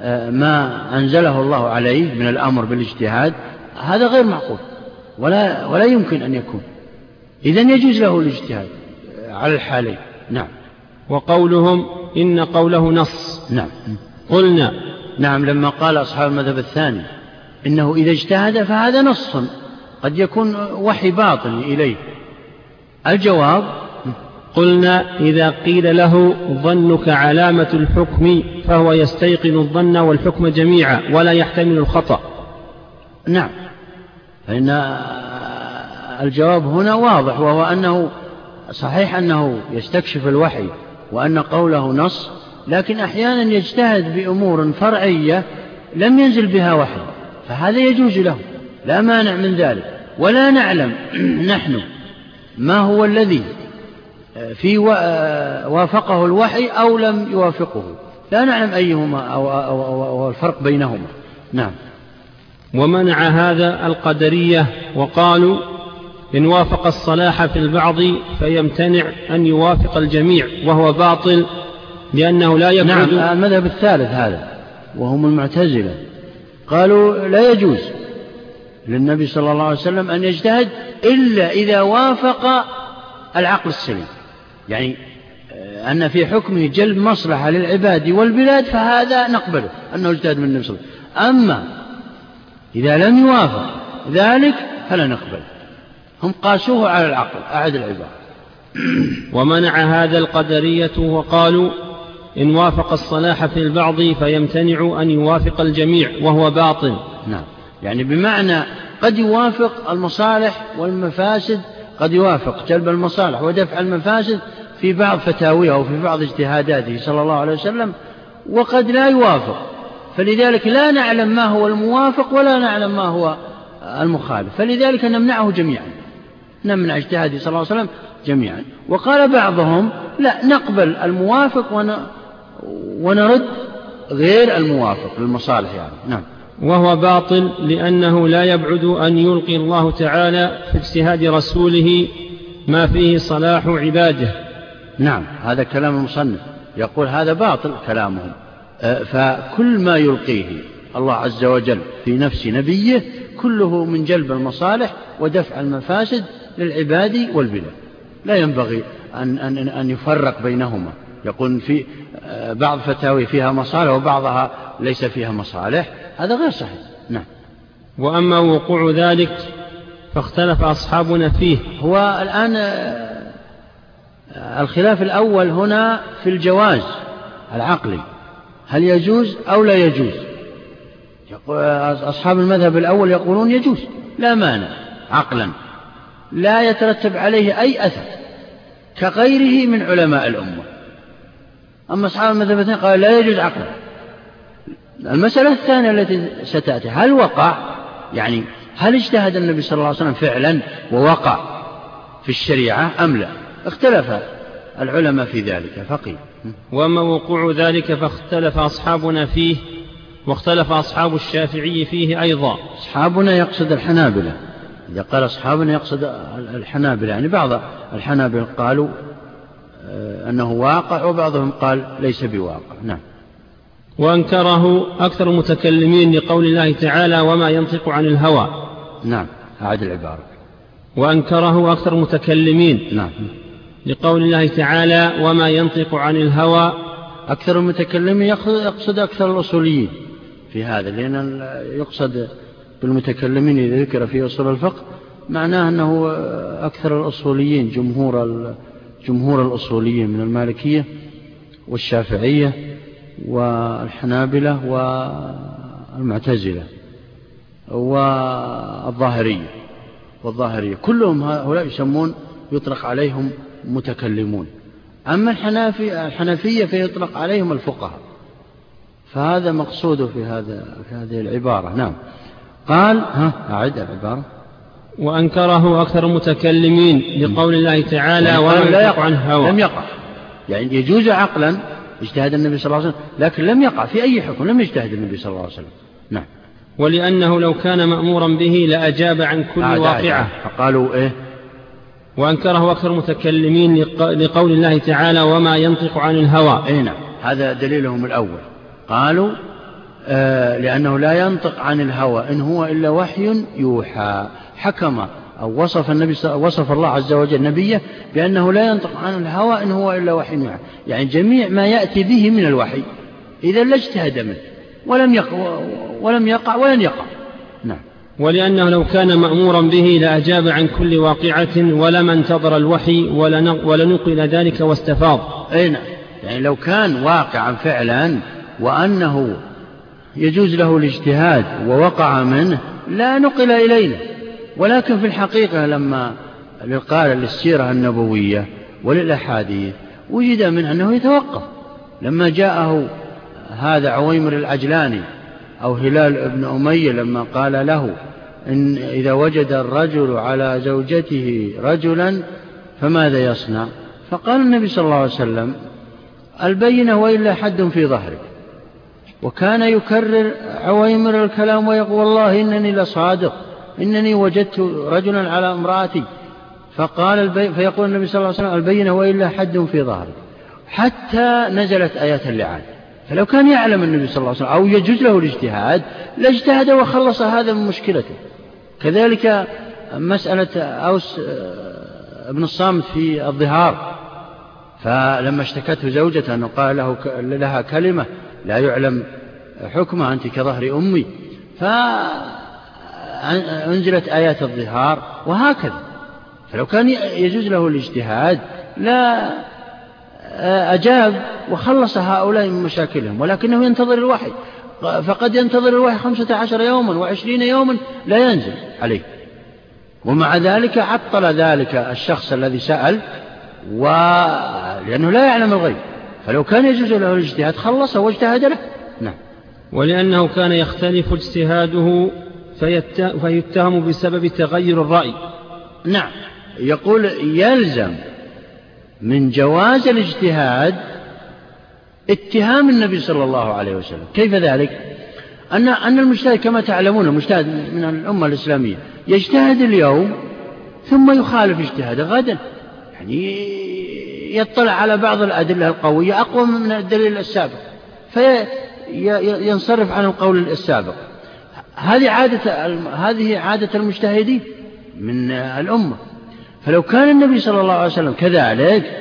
Speaker 1: آه، ما أنزله الله عليه من الأمر بالاجتهاد؟ هذا غير معقول ولا, ولا يمكن أن يكون. إذا يجوز له الاجتهاد على الحالين. نعم.
Speaker 2: وقولهم إن قوله نص.
Speaker 1: نعم.
Speaker 2: قلنا.
Speaker 1: نعم لما قال أصحاب المذهب الثاني إنه إذا اجتهد فهذا نص. قد يكون وحي باطن إليه. الجواب
Speaker 2: قلنا إذا قيل له ظنك علامة الحكم فهو يستيقن الظن والحكم جميعا ولا يحتمل الخطأ.
Speaker 1: نعم. فإن الجواب هنا واضح وهو أنه صحيح أنه يستكشف الوحي وأن قوله نص لكن أحيانا يجتهد بأمور فرعية لم ينزل بها وحي فهذا يجوز له. لا مانع من ذلك. ولا نعلم نحن ما هو الذي في وافقه الوحي أو لم يوافقه. لا نعلم أيهما أو, أو, أو, أو الفرق بينهما. نعم.
Speaker 2: ومنع هذا القدرية وقالوا إن وافق الصلاح في البعض فيمتنع أن يوافق الجميع وهو باطل لأنه لا يبعد.
Speaker 1: نعم المذهب الثالث هذا وهم المعتزلة. قالوا لا يجوز. للنبي صلى الله عليه وسلم أن يجتهد إلا إذا وافق العقل السليم. يعني آه، أن في حكمه جلب مصلحة للعباد والبلاد فهذا نقبله أنه اجتهد من النبي صلى الله عليه وسلم. أما إذا لم يوافق ذلك فلا نقبل. هم قاسوه على العقل أعد العباد.
Speaker 2: ومنع هذا القدرية وقالوا إن وافق الصلاح في البعض فيمتنع أن يوافق الجميع وهو باطل.
Speaker 1: نعم. يعني بمعنى قد يوافق المصالح والمفاسد قد يوافق جلب المصالح ودفع المفاسد في بعض فتاويه أو في بعض اجتهاداته صلى الله عليه وسلم وقد لا يوافق. فلذلك لا نعلم ما هو الموافق ولا نعلم ما هو المخالف. فلذلك نمنعه جميعا. نمنع اجتهاده صلى الله عليه وسلم جميعا. وقال بعضهم لا نقبل الموافق ون... ونرد غير الموافق للمصالح يعني. نعم.
Speaker 2: وهو باطل لأنه لا يبعد أن يلقي الله تعالى في اجتهاد رسوله ما فيه صلاح عباده.
Speaker 1: نعم هذا كلام المصنف. يقول هذا باطل كلامهم. أه، فكل ما يلقيه الله عز وجل في نفس نبيه كله من جلب المصالح ودفع المفاسد للعباد والبلاد. لا ينبغي أن, أن, أن يفرق بينهما. يقول في أه، بعض فتاوي فيها مصالح وبعضها ليس فيها مصالح. هذا غير صحيح. نعم.
Speaker 2: وأما وقوع ذلك فاختلف أصحابنا فيه.
Speaker 1: هو الآن أه، الخلاف الأول هنا في الجواز العقلي. هل يجوز أو لا يجوز؟ أصحاب المذهب الأول يقولون يجوز. لا مانع. عقلا. لا يترتب عليه أي أثر كغيره من علماء الأمة. أما أصحاب المذهب الثاني قال لا يجوز عقلا. المسألة الثانية التي ستأتي هل وقع؟ يعني هل اجتهد النبي صلى الله عليه وسلم فعلا ووقع في الشريعة أم لا؟ اختلف العلماء في ذلك فقيل
Speaker 2: وأما وقوع ذلك فاختلف أصحابنا فيه واختلف أصحاب الشافعي فيه أيضا.
Speaker 1: أصحابنا يقصد الحنابلة. إذا قال أصحابنا يقصد الحنابلة يعني بعض الحنابلة قالوا آه، أنه واقع وبعضهم قال ليس بواقع. نعم.
Speaker 2: وأنكره أكثر المتكلمين لقول الله تعالى وما ينطق عن الهوى.
Speaker 1: نعم أعد العبارة.
Speaker 2: وأنكره أكثر المتكلمين
Speaker 1: نعم.
Speaker 2: لقول الله تعالى وما ينطق عن الهوى.
Speaker 1: أكثر المتكلمين يقصد أكثر الأصوليين في هذا لأن يقصد بالمتكلمين إذا ذكر في أصول الفقه معناه أنه أكثر الأصوليين جمهور جمهور الأصوليين من المالكية والشافعية. والحنابلة والمعتزلة والظاهرية. والظاهرية. كلهم هؤلاء يسمون يطلق عليهم متكلمون. أما الحنافي الحنفية فيطلق عليهم الفقهاء. فهذا مقصوده في هذا في هذه العبارة. نعم. قال ها أعد العبارة.
Speaker 2: وأنكره أكثر المتكلمين لقول الله تعالى
Speaker 1: يعني لا يقع. عن هوى. لم يقع. يعني يجوز عقلا اجتهاد النبي صلى الله عليه وسلم لكن لم يقع في أي حكم لم يجتهد النبي صلى الله عليه وسلم. نعم.
Speaker 2: ولأنه لو كان مأمورا به لأجاب عن كل واقعة.
Speaker 1: فقالوا إيه؟
Speaker 2: وأنكره أكثر المتكلمين لقول الله تعالى وما ينطق عن الهوى.
Speaker 1: أي نعم. هذا دليلهم الأول. قالوا آه لأنه لا ينطق عن الهوى إن هو إلا وحي يوحى. حكم أو وصف النبي وصف الله عز وجل نبيه بأنه لا ينطق عن الهوى إن هو إلا وحي يوحى. يعني جميع ما يأتي به من الوحي إذا لاجتهد منه ولم يقع ولم يقع ولن يقع. نعم.
Speaker 2: ولأنه لو كان مأمورا به لأجاب عن كل واقعة ولما انتظر الوحي ولنقل ذلك واستفاض.
Speaker 1: أي نعم. يعني لو كان واقعا فعلا وأنه يجوز له الاجتهاد ووقع منه لا نقل إلينا. ولكن في الحقيقة لما قال للسيرة النبوية وللأحاديث وجد منه أنه يتوقف. لما جاءه هذا عويمر العجلاني أو هلال بن أمية لما قال له إن إذا وجد الرجل على زوجته رجلا فماذا يصنع؟ فقال النبي صلى الله عليه وسلم البينة وإلا حد في ظهرك. وكان يكرر عويمر الكلام ويقول والله إنني لصادق. إنني وجدت رجلا على امرأتي فقال البي... فيقول النبي صلى الله عليه وسلم البينة وإلا حد في ظهرك. حتى نزلت آيات اللعان. فلو كان يعلم النبي صلى الله عليه وسلم أو يجوز له الاجتهاد لاجتهد وخلص هذا من مشكلته. كذلك مسألة أوس آه، ابن الصامت في الظهار. فلما اشتكته زوجته أنه قال له لها كلمة لا يعلم حكمها أنت كظهر أمي. فأنزلت آيات الظهار وهكذا. فلو كان يجوز له الاجتهاد لا آه، أجاب وخلص هؤلاء من مشاكلهم ولكنه ينتظر الوحي. فقد ينتظر الوحي خمسة عشر يوما وعشرين يوما لا ينزل عليه. ومع ذلك عطل ذلك الشخص الذي سأل و... لأنه لا يعلم الغيب. فلو كان يجوز له الاجتهاد خلص واجتهد له. نعم.
Speaker 2: ولأنه كان يختلف اجتهاده. فيتهم بسبب تغير الرأي.
Speaker 1: نعم. يقول يلزم من جواز الاجتهاد اتهام النبي صلى الله عليه وسلم. كيف ذلك؟ أن أن المجتهد كما تعلمون المجتهد من الأمة الإسلامية يجتهد اليوم ثم يخالف اجتهاده غدا. يعني يطلع على بعض الأدلة القوية أقوى من الدليل السابق. فينصرف عن القول السابق. هذه عادة هذه عادة المجتهدين من الأمة. فلو كان النبي صلى الله عليه وسلم كذلك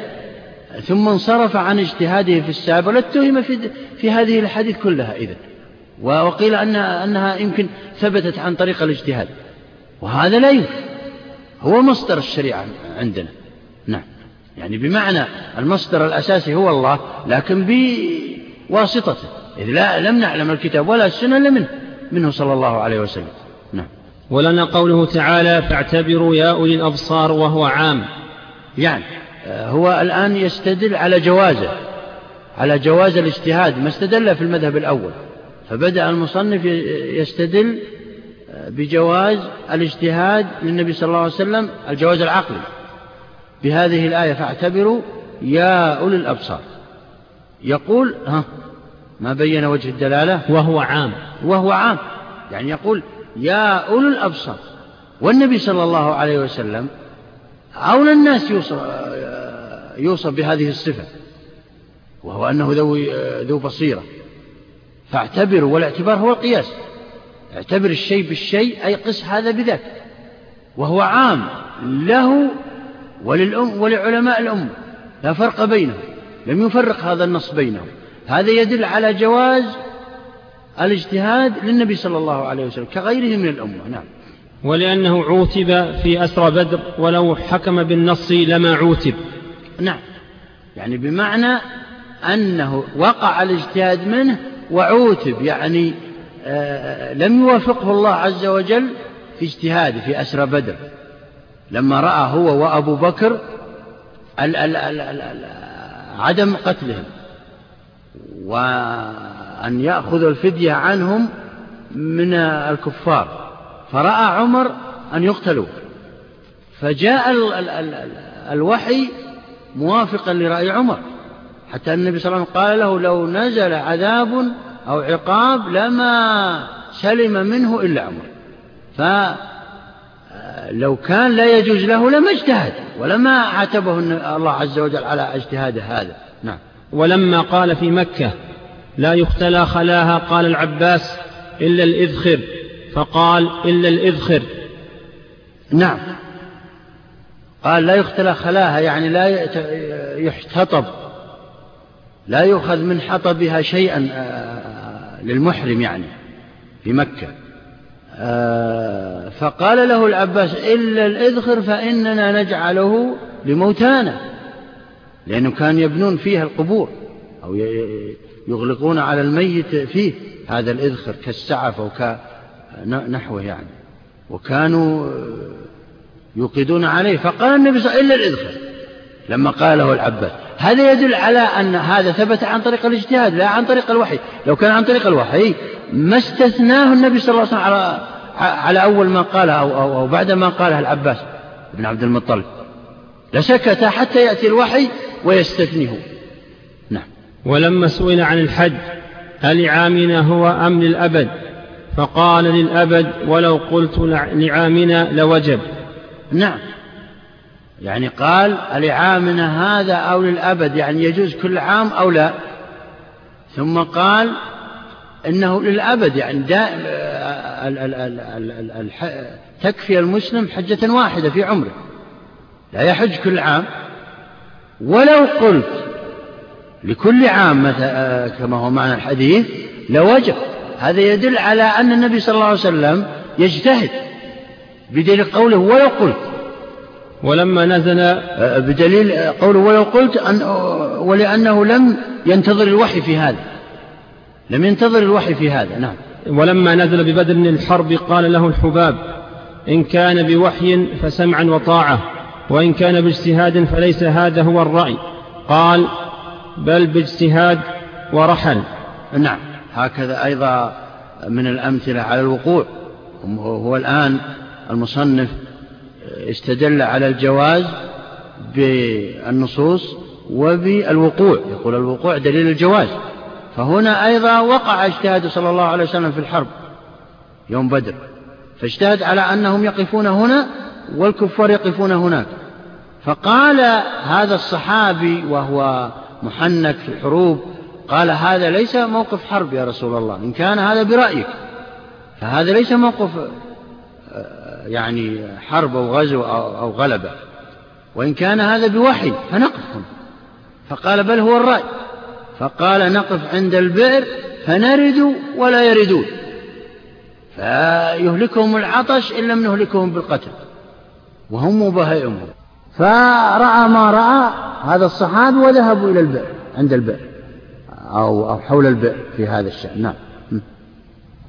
Speaker 1: ثم انصرف عن اجتهاده في السابق لاتهم في, في هذه الحديث كلها إذا وقيل أن أنها يمكن ثبتت عن طريق الاجتهاد. وهذا لا يمكن. هو مصدر الشريعة عندنا. نعم. يعني بمعنى المصدر الأساسي هو الله لكن بواسطته. إذ لا لم نعلم الكتاب ولا السنة إلا منه. منه صلى الله عليه وسلم. نعم.
Speaker 2: ولنا قوله تعالى فاعتبروا يا أولي الأبصار وهو عام.
Speaker 1: يعني آه، هو الآن يستدل على جوازه على جواز الاجتهاد ما استدل في المذهب الأول. فبدأ المصنف يستدل آه، بجواز الاجتهاد للنبي صلى الله عليه وسلم الجواز العقلي. بهذه الآية فاعتبروا يا أولي الأبصار. يقول ها ما بين وجه الدلالة؟
Speaker 2: وهو عام.
Speaker 1: وهو عام. يعني يقول يا أولي الأبصار والنبي صلى الله عليه وسلم أولى الناس يوصف, يوصف بهذه الصفة وهو أنه ذو, ذو بصيرة. فاعتبروا والاعتبار هو القياس. اعتبر الشيء بالشيء أي قس هذا بذاك. وهو عام له وللأم ولعلماء الأمة. لا فرق بينهم. لم يفرق هذا النص بينهم. هذا يدل على جواز الاجتهاد للنبي صلى الله عليه وسلم كغيره من الأمة نعم.
Speaker 2: ولأنه عوتب في أسرى بدر ولو حكم بالنص لما عوتب.
Speaker 1: نعم. يعني بمعنى أنه وقع الاجتهاد منه وعوتب يعني آه لم يوافقه الله عز وجل في اجتهاده في أسرى بدر. لما رأى هو وأبو بكر ال ال ال ال ال عدم قتلهم. وأن يأخذ الفدية عنهم من الكفار. فرأى عمر أن يقتلوا فجاء ال ال ال الوحي موافقا لرأي عمر. حتى النبي صلى الله عليه وسلم قال له لو نزل عذاب أو عقاب لما سلم منه إلا عمر. فلو كان لا يجوز له لما اجتهد ولما عاتبه الله عز وجل على اجتهاده هذا. نعم.
Speaker 2: ولما قال في مكة لا يختلى خلاها قال العباس إلا الإذخر. فقال إلا الإذخر.
Speaker 1: نعم. قال لا يختلى خلاها يعني لا يحتطب. لا يؤخذ من حطبها شيئا للمحرم يعني في مكة. فقال له العباس إلا الإذخر فإننا نجعله لموتانا. لأنه كان يبنون فيها القبور أو يغلقون على الميت فيه هذا الإذخر كالسعف أو كنحوه يعني. وكانوا يوقدون عليه فقال النبي صلى الله عليه وسلم إلا الإذخر. لما قاله العباس هذا يدل على أن هذا ثبت عن طريق الاجتهاد لا عن طريق الوحي. لو كان عن طريق الوحي ما استثناه النبي صلى الله عليه وسلم على, على أول ما قالها أو, أو, أو بعد ما قالها العباس بن عبد المطلب. لسكت حتى يأتي الوحي ويستثنيه. نعم.
Speaker 2: ولما سئل عن الحج ألعامنا هو أم للأبد؟ فقال للأبد ولو قلت لعامنا لوجب.
Speaker 1: نعم. يعني قال لعامنا هذا أو للأبد؟ يعني يجوز كل عام أو لا؟ ثم قال إنه للأبد. يعني دائم تكفي المسلم حجة واحدة في عمره. لا يحج كل عام. ولو قلت لكل عام كما هو معنى الحديث لوجب. هذا يدل على أن النبي صلى الله عليه وسلم يجتهد بدليل قوله ولو قلت.
Speaker 2: ولما نزل
Speaker 1: آه، بدليل قوله ولو قلت أن ولأنه لم ينتظر الوحي في هذا. لم ينتظر الوحي في هذا نعم.
Speaker 2: ولما نزل ببدر الحرب قال له الحباب إن كان بوحي فسمعا وطاعة. وإن كان باجتهاد فليس هذا هو الرأي. قال بل باجتهاد ورحل.
Speaker 1: نعم هكذا أيضا من الأمثلة على الوقوع. هو الآن المصنف استدل على الجواز بالنصوص وبالوقوع. يقول الوقوع دليل الجواز. فهنا أيضا وقع اجتهاد صلى الله عليه وسلم في الحرب يوم بدر. فاجتهد على أنهم يقفون هنا والكفار يقفون هناك. فقال هذا الصحابي وهو محنك في الحروب قال هذا ليس موقف حرب يا رسول الله إن كان هذا برأيك. فهذا ليس موقف آه، يعني حرب أو غزو أو غلبة. وإن كان هذا بوحي فنقف هنا. فقال بل هو الرأي. فقال نقف عند البئر فنرد ولا يردون. فيهلكهم العطش إن لم نهلكهم بالقتل. وهم وبهائمهم فرأى ما رأى هذا الصحابي وذهبوا إلى البئر عند البئر أو أو حول البئر في هذا الشأن. نعم.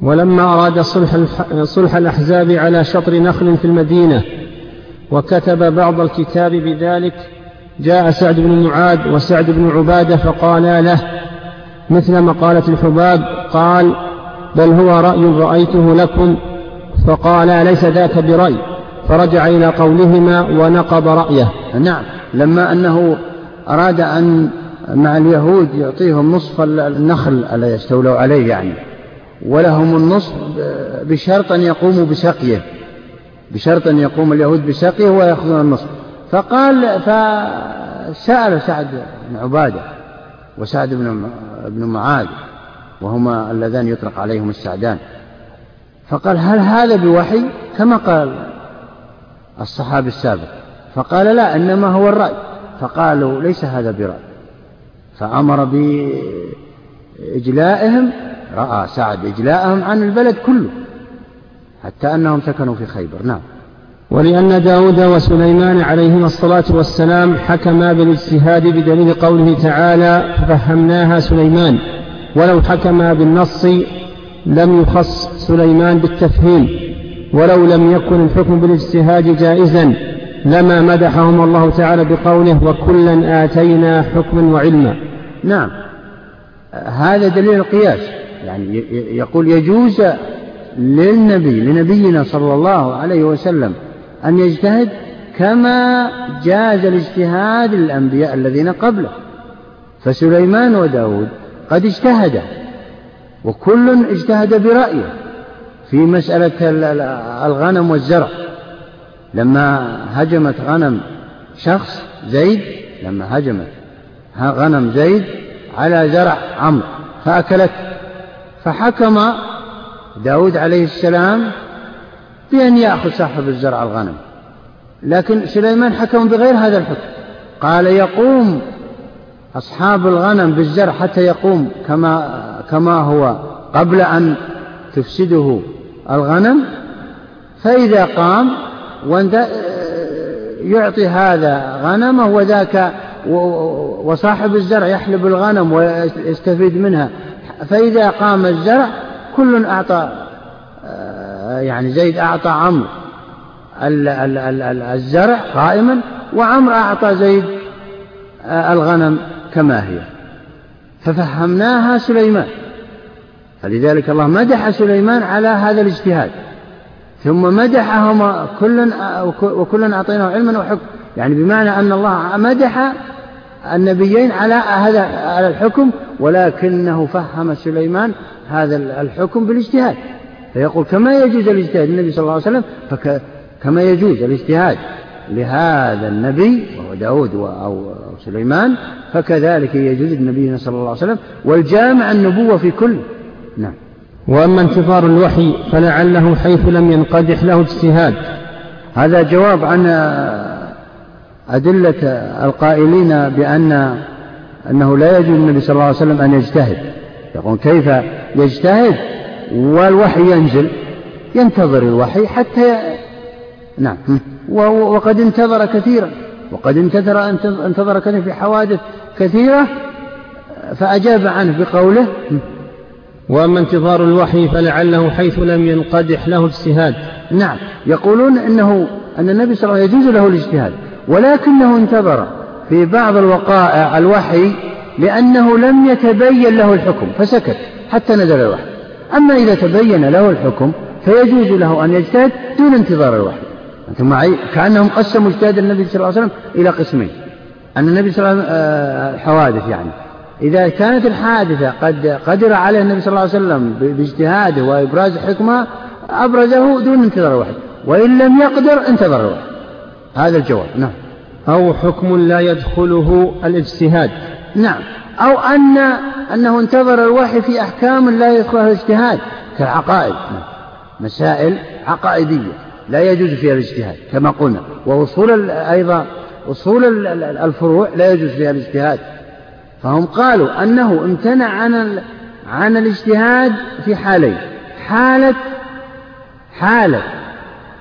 Speaker 2: ولما أراد صلح صلح الأحزاب على شطر نخل في المدينة وكتب بعض الكتاب بذلك جاء سعد بن معاذ وسعد بن عبادة فقالا له مثل مقالة الحباب قال بل هو رأي رأيته لكم. فقالا ليس ذاك برأي. فرجع إلى قولهما ونقض رأيه.
Speaker 1: نعم لما أنه أراد أن مع اليهود يعطيهم نصف النخل الذي يستولوا عليه يعني ولهم النصف بشرط أن يقوموا بسقيه بشرط أن يقوم اليهود بسقيه ويأخذون النصف. فقال فسأل سعد بن عبادة وسعد بن بن معاذ وهما اللذان يطلق عليهم السعدان فقال هل هذا بوحي؟ كما قال الصحابي السابق. فقال لا إنما هو الرأي. فقالوا ليس هذا برأي. فأمر بإجلائهم رأى سعد إجلاءهم عن البلد كله حتى أنهم سكنوا في خيبر. نعم.
Speaker 2: ولأن داود وسليمان عليهما الصلاة والسلام حكما بالاجتهاد بدليل قوله تعالى ففهمناها سليمان ولو حكما بالنص لم يخص سليمان بالتفهيم. ولو لم يكن الحكم بالاجتهاد جائزا لما مدحهم الله تعالى بقوله وكلا آتينا حكما وعلما.
Speaker 1: نعم. هذا دليل القياس. يعني يقول يجوز للنبي لنبينا صلى الله عليه وسلم أن يجتهد كما جاز الاجتهاد للأنبياء الذين قبله. فسليمان وداود قد اجتهدا وكل اجتهد برأيه. في مسألة الغنم والزرع. لما هجمت غنم شخص زيد لما هجمت غنم زيد على زرع عمرو فأكلت فحكم داود عليه السلام بأن يأخذ صاحب الزرع الغنم. لكن سليمان حكم بغير هذا الحكم. قال يقوم أصحاب الغنم بالزرع حتى يقوم كما كما هو قبل أن تفسده. الغنم فإذا قام يعطي هذا غنمه وذاك وصاحب الزرع يحلب الغنم ويستفيد منها. فإذا قام الزرع كل أعطى يعني زيد أعطى عمرو الزرع قائما وعمرو أعطى زيد الغنم كما هي. ففهمناها سليمان. فلذلك الله مدح سليمان على هذا الاجتهاد. ثم مدحهما كلا وكلا أعطيناه علما وحكم. يعني بمعنى أن الله مدح النبيين على هذا على الحكم ولكنه فهم سليمان هذا الحكم بالاجتهاد. فيقول كما يجوز الاجتهاد النبي صلى الله عليه وسلم فكما يجوز الاجتهاد لهذا النبي وهو داود أو سليمان فكذلك يجوز لنبينا صلى الله عليه وسلم والجامع النبوة في كل نعم.
Speaker 2: وأما انتظار الوحي فلعله حيث لم ينقدح له اجتهاد.
Speaker 1: هذا جواب عن أدلة القائلين بأن أنه لا يجوز النبي صلى الله عليه وسلم أن يجتهد. يقول كيف يجتهد؟ والوحي ينزل. ينتظر الوحي حتى نعم. وقد انتظر كثيرا. وقد انتظر انتظر كثيرا في حوادث كثيرة فأجاب عنه بقوله
Speaker 2: وأما انتظار الوحي فلعله حيث لم ينقدح له اجتهاد.
Speaker 1: نعم يقولون إنه أن النبي صلى الله عليه وسلم يجوز له الاجتهاد ولكنه انتظر في بعض الوقائع الوحي لأنه لم يتبين له الحكم فسكت حتى نزل الوحي. أما إذا تبين له الحكم فيجوز له أن يجتهد دون انتظار الوحي. أنتم معي؟ كأنهم قسموا اجتهاد النبي صلى الله عليه وسلم إلى قسمين. أن النبي صلى الله عليه وسلم آه، حوادث يعني. إذا كانت الحادثة قد قدر عليها النبي صلى الله عليه وسلم باجتهاده وإبراز حكمة أبرزه دون انتظار الوحي وإن لم يقدر انتظر الوحي هذا الجواب. نعم.
Speaker 2: أو حكم لا يدخله الاجتهاد.
Speaker 1: نعم. أو أن أنه انتظر الوحي في أحكام لا يدخلها الاجتهاد كالعقائد. مسائل عقائدية لا يجوز فيها الاجتهاد كما قلنا. وأصول أيضا أصول الفروع لا يجوز فيها الاجتهاد. فهم قالوا أنه امتنع عن عن الاجتهاد في حالين. حالة حالة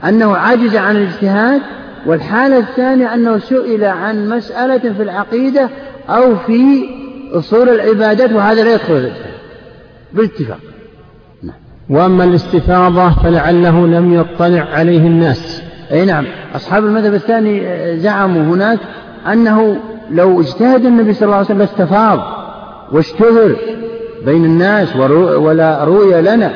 Speaker 1: أنه عجز عن الاجتهاد والحالة الثانية أنه سئل عن مسألة في العقيدة أو في أصول العبادات وهذا لا يدخل الاجتهاد بالاتفاق.
Speaker 2: نعم. وأما الاستفاضة فلعله لم يطلع عليه الناس.
Speaker 1: أي نعم. أصحاب المذهب الثاني زعموا هناك أنه لو اجتهد النبي صلى الله عليه وسلم لاستفاض واشتهر بين الناس ولا رؤي لنا.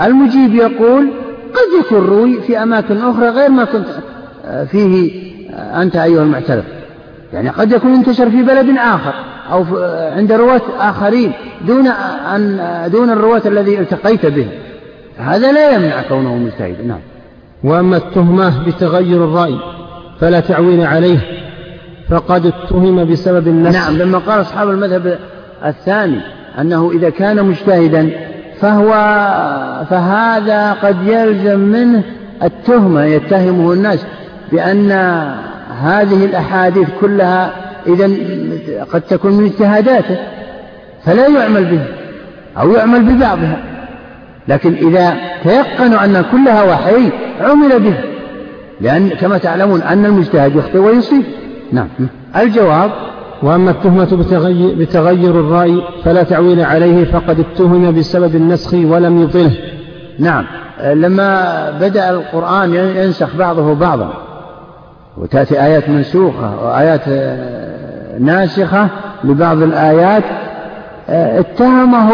Speaker 1: المجيب يقول قد يكون روي في أماكن أخرى غير ما كنت فيه أنت أيها المعترف. يعني قد يكون انتشر في بلد آخر أو عند رواة آخرين دون أن دون الرواة الذي التقيت به. هذا لا يمنع كونه مجتهدا نعم.
Speaker 2: وأما التهمة بتغير الرأي فلا تعويل عليه. فقد اتهم بسبب النسخ
Speaker 1: نعم لما قال أصحاب المذهب الثاني أنه إذا كان مجتهدا فهو فهذا قد يلزم منه التهمة يتهمه الناس بأن هذه الأحاديث كلها إذا قد تكون من اجتهاداته فلا يعمل به أو يعمل ببعضها. لكن إذا تيقنوا أن كلها وحي عمل به لأن كما تعلمون أن المجتهد يخطئ ويصيب. نعم. الجواب
Speaker 2: وأما التهمة بتغير, بتغير الرأي فلا تعويل عليه فقد اتهم بسبب النسخ ولم يطله
Speaker 1: نعم. لما بدأ القرآن ينسخ بعضه بعضا وتأتي آيات منسوخة وآيات آه، ناسخة لبعض الآيات آه، اتهمه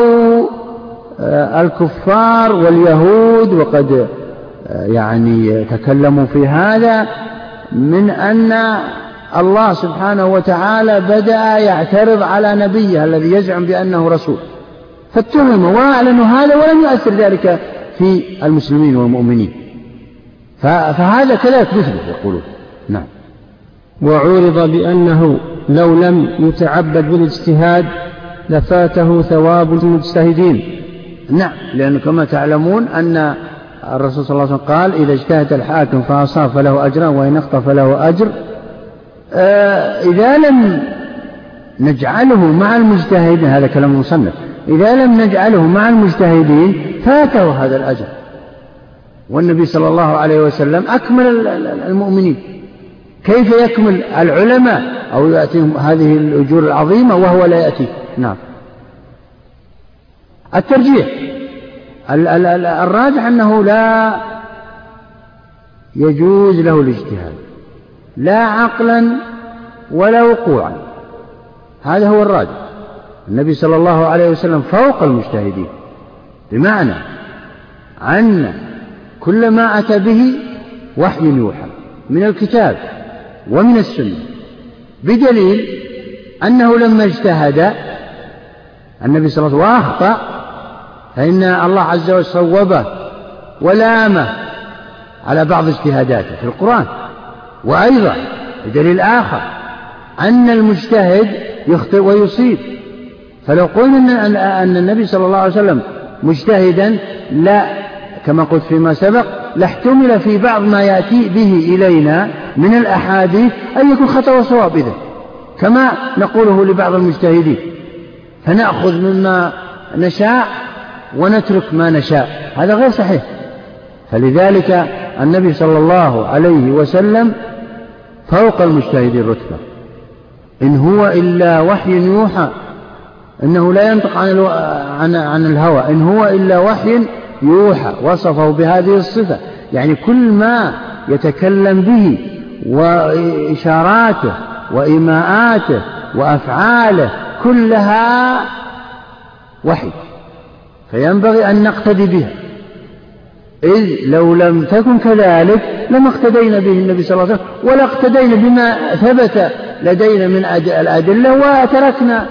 Speaker 1: آه، الكفار واليهود وقد يعني تكلموا في هذا من أن الله سبحانه وتعالى بدأ يعترض على نبيه الذي يزعم بأنه رسول. فاتهموا وأعلنوا هذا ولم يؤثر ذلك في المسلمين والمؤمنين. فهذا كذلك مثله يقولون. نعم.
Speaker 2: وعرض بأنه لو لم يتعبد بالاجتهاد لفاته ثواب المجتهدين.
Speaker 1: نعم لأنه كما تعلمون أن الرسول صلى الله عليه وسلم قال إذا اجتهد الحاكم فأصاب فله أجران وإن أخطأ فله أجر. إذا لم نجعله مع المجتهدين هذا كلام المصنف إذا لم نجعله مع المجتهدين فاته هذا الأجر. والنبي صلى الله عليه وسلم أكمل المؤمنين. كيف يكمل العلماء؟ أو يأتيهم هذه الأجور العظيمة وهو لا يأتي. نعم. الترجيح. الراجح أنه لا يجوز له الاجتهاد. لا عقلا ولا وقوعا. هذا هو الراجح. النبي صلى الله عليه وسلم فوق المجتهدين. بمعنى أن كل ما أتى به وحي يوحى من الكتاب ومن السنة بدليل أنه لما اجتهد النبي صلى الله عليه وسلم وأخطأ فإن الله عز وجل صوبه ولامه على بعض اجتهاداته في القرآن. وأيضا بدليل آخر أن المجتهد يخطئ ويصيب. فلو قلنا أن النبي صلى الله عليه وسلم مجتهدا لا كما قلت فيما سبق لاحتمل في بعض ما يأتي به إلينا من الأحاديث أن يكون خطأ وصواب إذا كما نقوله لبعض المجتهدين. فنأخذ مما نشاء ونترك ما نشاء. هذا غير صحيح. فلذلك النبي صلى الله عليه وسلم فوق المجتهدين رتبة إن هو إلا وحي يوحى إنه لا ينطق عن, ألو... عن... عن الهوى. إن هو إلا وحي يوحى وصفه بهذه الصفة. يعني كل ما يتكلم به وإشاراته وإيماءاته وأفعاله كلها وحي. فينبغي أن نقتدي بها. إذ لو لم تكن كذلك لما اقتدينا به النبي صلى الله عليه وسلم ولا اقتدينا بما ثبت لدينا من الأدلة وتركنا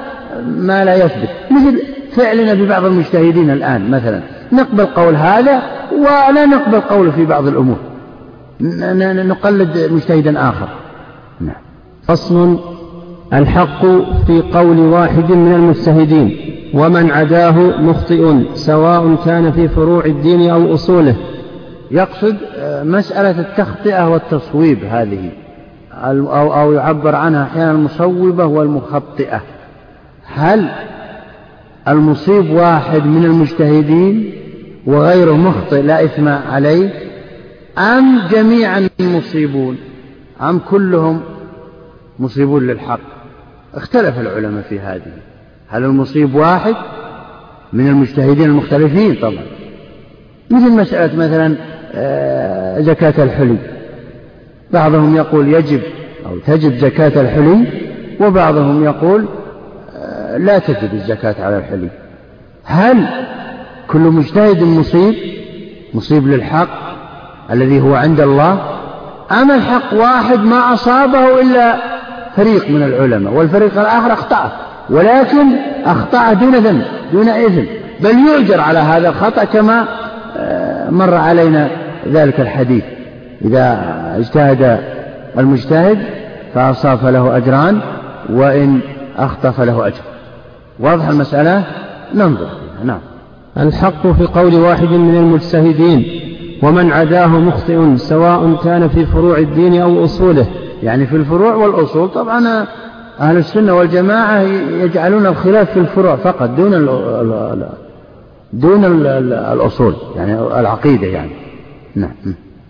Speaker 1: ما لا يثبت. مثل فعلنا ببعض المجتهدين الآن مثلا. نقبل قول هذا ولا نقبل قوله في بعض الأمور. نقلد مجتهدا آخر.
Speaker 2: نعم. فصل الحق في قول واحد من المجتهدين. ومن عداه مخطئ سواء كان في فروع الدين أو أصوله.
Speaker 1: يقصد آه، مسألة التخطئة والتصويب هذه أو, أو يعبر عنها أحيانا المصوبة والمخطئة. هل المصيب واحد من المجتهدين وغيره مخطئ لا إثم عليه؟ أم جميعا مصيبون أم كلهم مصيبون للحق؟ اختلف العلماء في هذه. هل المصيب واحد من المجتهدين المختلفين؟ طبعا. مثل مسألة مثلا آه، زكاة الحلي. بعضهم يقول يجب أو تجب زكاة الحلي وبعضهم يقول آه، لا تجب الزكاة على الحلي. هل كل مجتهد مصيب؟ مصيب للحق الذي هو عند الله؟ أم الحق واحد ما أصابه إلا فريق من العلماء والفريق الآخر أخطأه ولكن أخطأ دون ذنب دون إثم بل يؤجر على هذا الخطأ كما آه، مر علينا ذلك الحديث. إذا اجتهد المجتهد فأصاب فله أجران وإن أخطأ فله أجر. واضح المسألة؟ ننظر فيها. نعم.
Speaker 2: الحق في قول واحد من المجتهدين ومن عداه مخطئ سواء كان في فروع الدين أو أصوله.
Speaker 1: يعني في الفروع والأصول طبعا أهل السنة والجماعة يجعلون الخلاف في الفروع فقط دون ال دون ال الأصول يعني العقيدة يعني.
Speaker 2: نعم.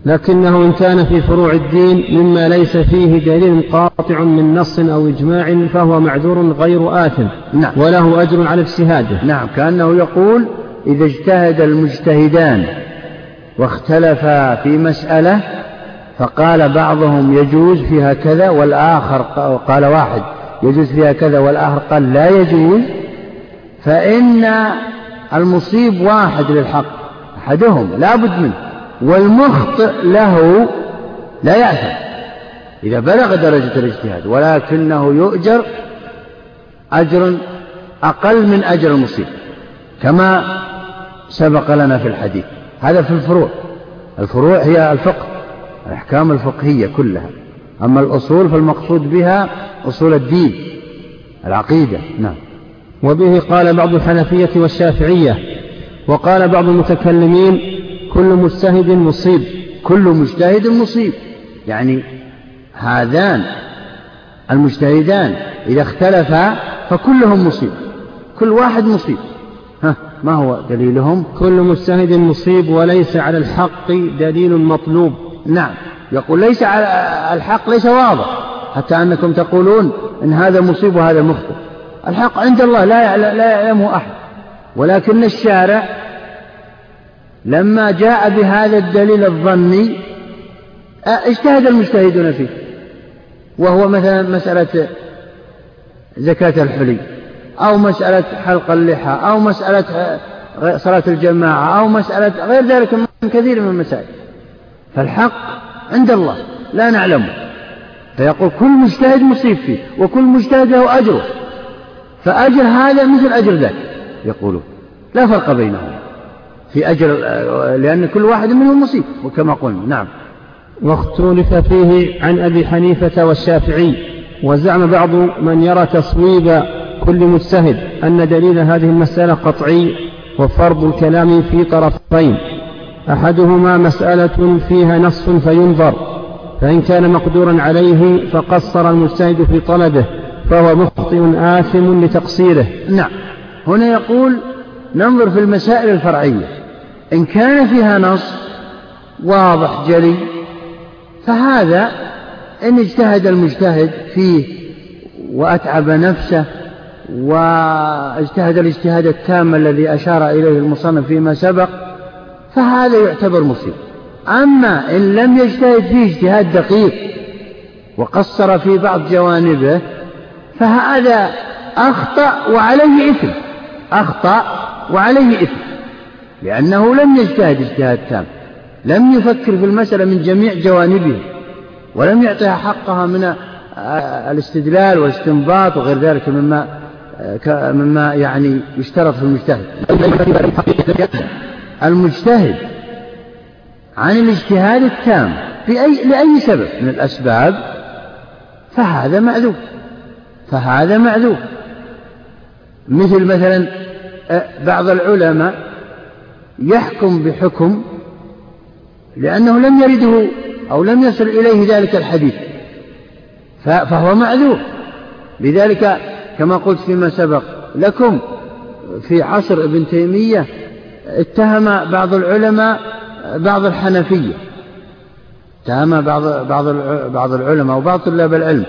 Speaker 2: لكنه إن كان في فروع الدين مما ليس فيه دليل قاطع من نص أو إجماع فهو معذور غير آثم
Speaker 1: نعم.
Speaker 2: وله أجر على اجتهاده.
Speaker 1: نعم. كأنه يقول إذا اجتهد المجتهدان واختلفا في مسألة فقال بعضهم يجوز فيها كذا والآخر قال واحد. يجوز فيها كذا والآخر قال لا يجوز فإن المصيب واحد للحق أحدهم لا بد منه والمخطئ له لا يأثم إذا بلغ درجة الاجتهاد ولكنه يؤجر أجر أقل من أجر المصيب كما سبق لنا في الحديث. هذا في الفروع الفروع هي الفقه الأحكام الفقهية كلها. أما الأصول فالمقصود بها أصول الدين العقيدة نعم.
Speaker 2: وبه قال بعض الحنفية والشافعية وقال بعض المتكلمين كل مجتهد مصيب.
Speaker 1: كل مجتهد مصيب. يعني هذان المجتهدان إذا اختلفا فكلهم مصيب. كل واحد مصيب. ها ما هو دليلهم؟
Speaker 2: كل مجتهد مصيب وليس على الحق دليل مطلوب.
Speaker 1: نعم. يقول ليس على الحق ليس واضح حتى أنكم تقولون إن هذا مصيب وهذا مخطئ. الحق عند الله لا لا يعلمه أحد. ولكن الشارع لما جاء بهذا الدليل الظني اجتهد المجتهدون فيه. وهو مثلا مسألة زكاة الحلي أو مسألة حلق اللحى أو مسألة صلاة الجماعة أو مسألة غير ذلك من كثير من المسائل. فالحق عند الله لا نعلمه. فيقول كل مجتهد مصيب فيه وكل مجتهد له أجره. فأجر هذا مثل أجر ذاك يقولون. لا فرق بينهم. في أجر لأن كل واحد منهم مصيب وكما قلنا نعم.
Speaker 2: واختلف فيه عن أبي حنيفة والشافعي وزعم بعض من يرى تصويب كل مجتهد أن دليل هذه المسألة قطعي وفرض الكلام في طرفين. أحدهما مسألة فيها نص فينظر فإن كان مقدورا عليه فقصر المجتهد في طلبه فهو مخطئ آثم لتقصيره.
Speaker 1: نعم. هنا يقول ننظر في المسائل الفرعية. إن كان فيها نص واضح جلي فهذا إن اجتهد المجتهد فيه وأتعب نفسه واجتهد الاجتهاد التام الذي أشار إليه المصنف فيما سبق فهذا يعتبر مصيب. أما إن لم يجتهد فيه اجتهاد دقيق وقصر في بعض جوانبه فهذا أخطأ وعليه إثم. أخطأ وعليه إثم. لأنه لم يجتهد اجتهاد تام. لم يفكر في المسألة من جميع جوانبها ولم يعطيها حقها من الاستدلال والاستنباط وغير ذلك مما مما يعني يشترط في المجتهد. المجتهد عن الاجتهاد التام بأي لأي سبب؟ من الأسباب فهذا معذور. فهذا معذور. مثل مثلا بعض العلماء يحكم بحكم لأنه لم يرده أو لم يصل إليه ذلك الحديث. فهو معذور. لذلك كما قلت فيما سبق لكم في عصر ابن تيمية اتهم بعض العلماء بعض الحنفية. اتهم بعض بعض بعض العلماء وبعض طلاب العلم.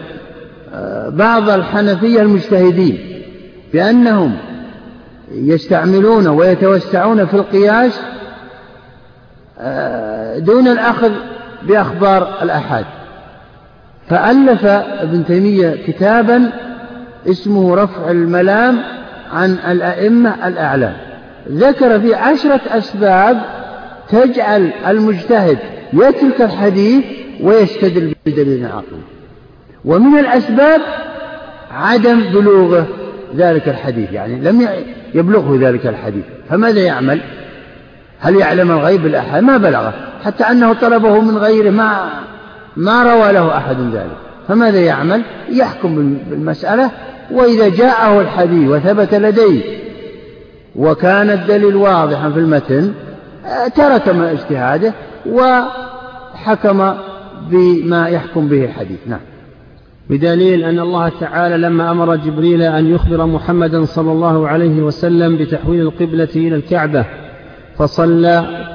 Speaker 1: بعض الحنفية المجتهدين بأنهم يستعملون ويتوسعون في القياس دون الأخذ بأخبار الأحاد. فألف ابن تيمية كتابا اسمه رفع الملام عن الأئمة الأعلام. ذكر في عشرة أسباب تجعل المجتهد يترك الحديث ويستدل بدليل عقلي ومن الأسباب عدم بلوغه ذلك الحديث يعني لم يبلغه ذلك الحديث. فماذا يعمل؟ هل يعلم الغيب الأحد ما بلغه. حتى أنه طلبه من غيره ما ما روى له أحد ذلك. فماذا يعمل؟ يحكم بالمسألة وإذا جاءه الحديث وثبت لديه وكان الدليل واضحا في المتن ترك ما اجتهاده وحكم بما يحكم به الحديث. نعم.
Speaker 2: بدليل أن الله تعالى لما أمر جبريل أن يخبر محمدا صلى الله عليه وسلم بتحويل القبلة إلى الكعبة فصلى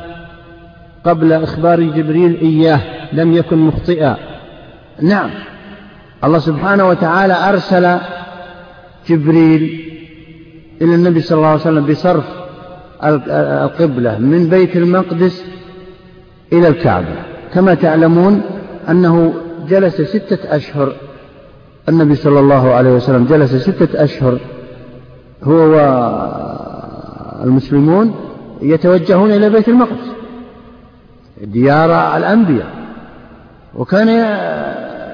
Speaker 2: قبل إخبار جبريل إياه لم يكن مخطئا.
Speaker 1: نعم. الله سبحانه وتعالى أرسل جبريل إلى النبي صلى الله عليه وسلم بصرف القبلة من بيت المقدس إلى الكعبة. كما تعلمون أنه جلس ستة أشهر. النبي صلى الله عليه وسلم جلس ستة أشهر. هو والمسلمون يتوجهون إلى بيت المقدس. ديار الأنبياء. وكان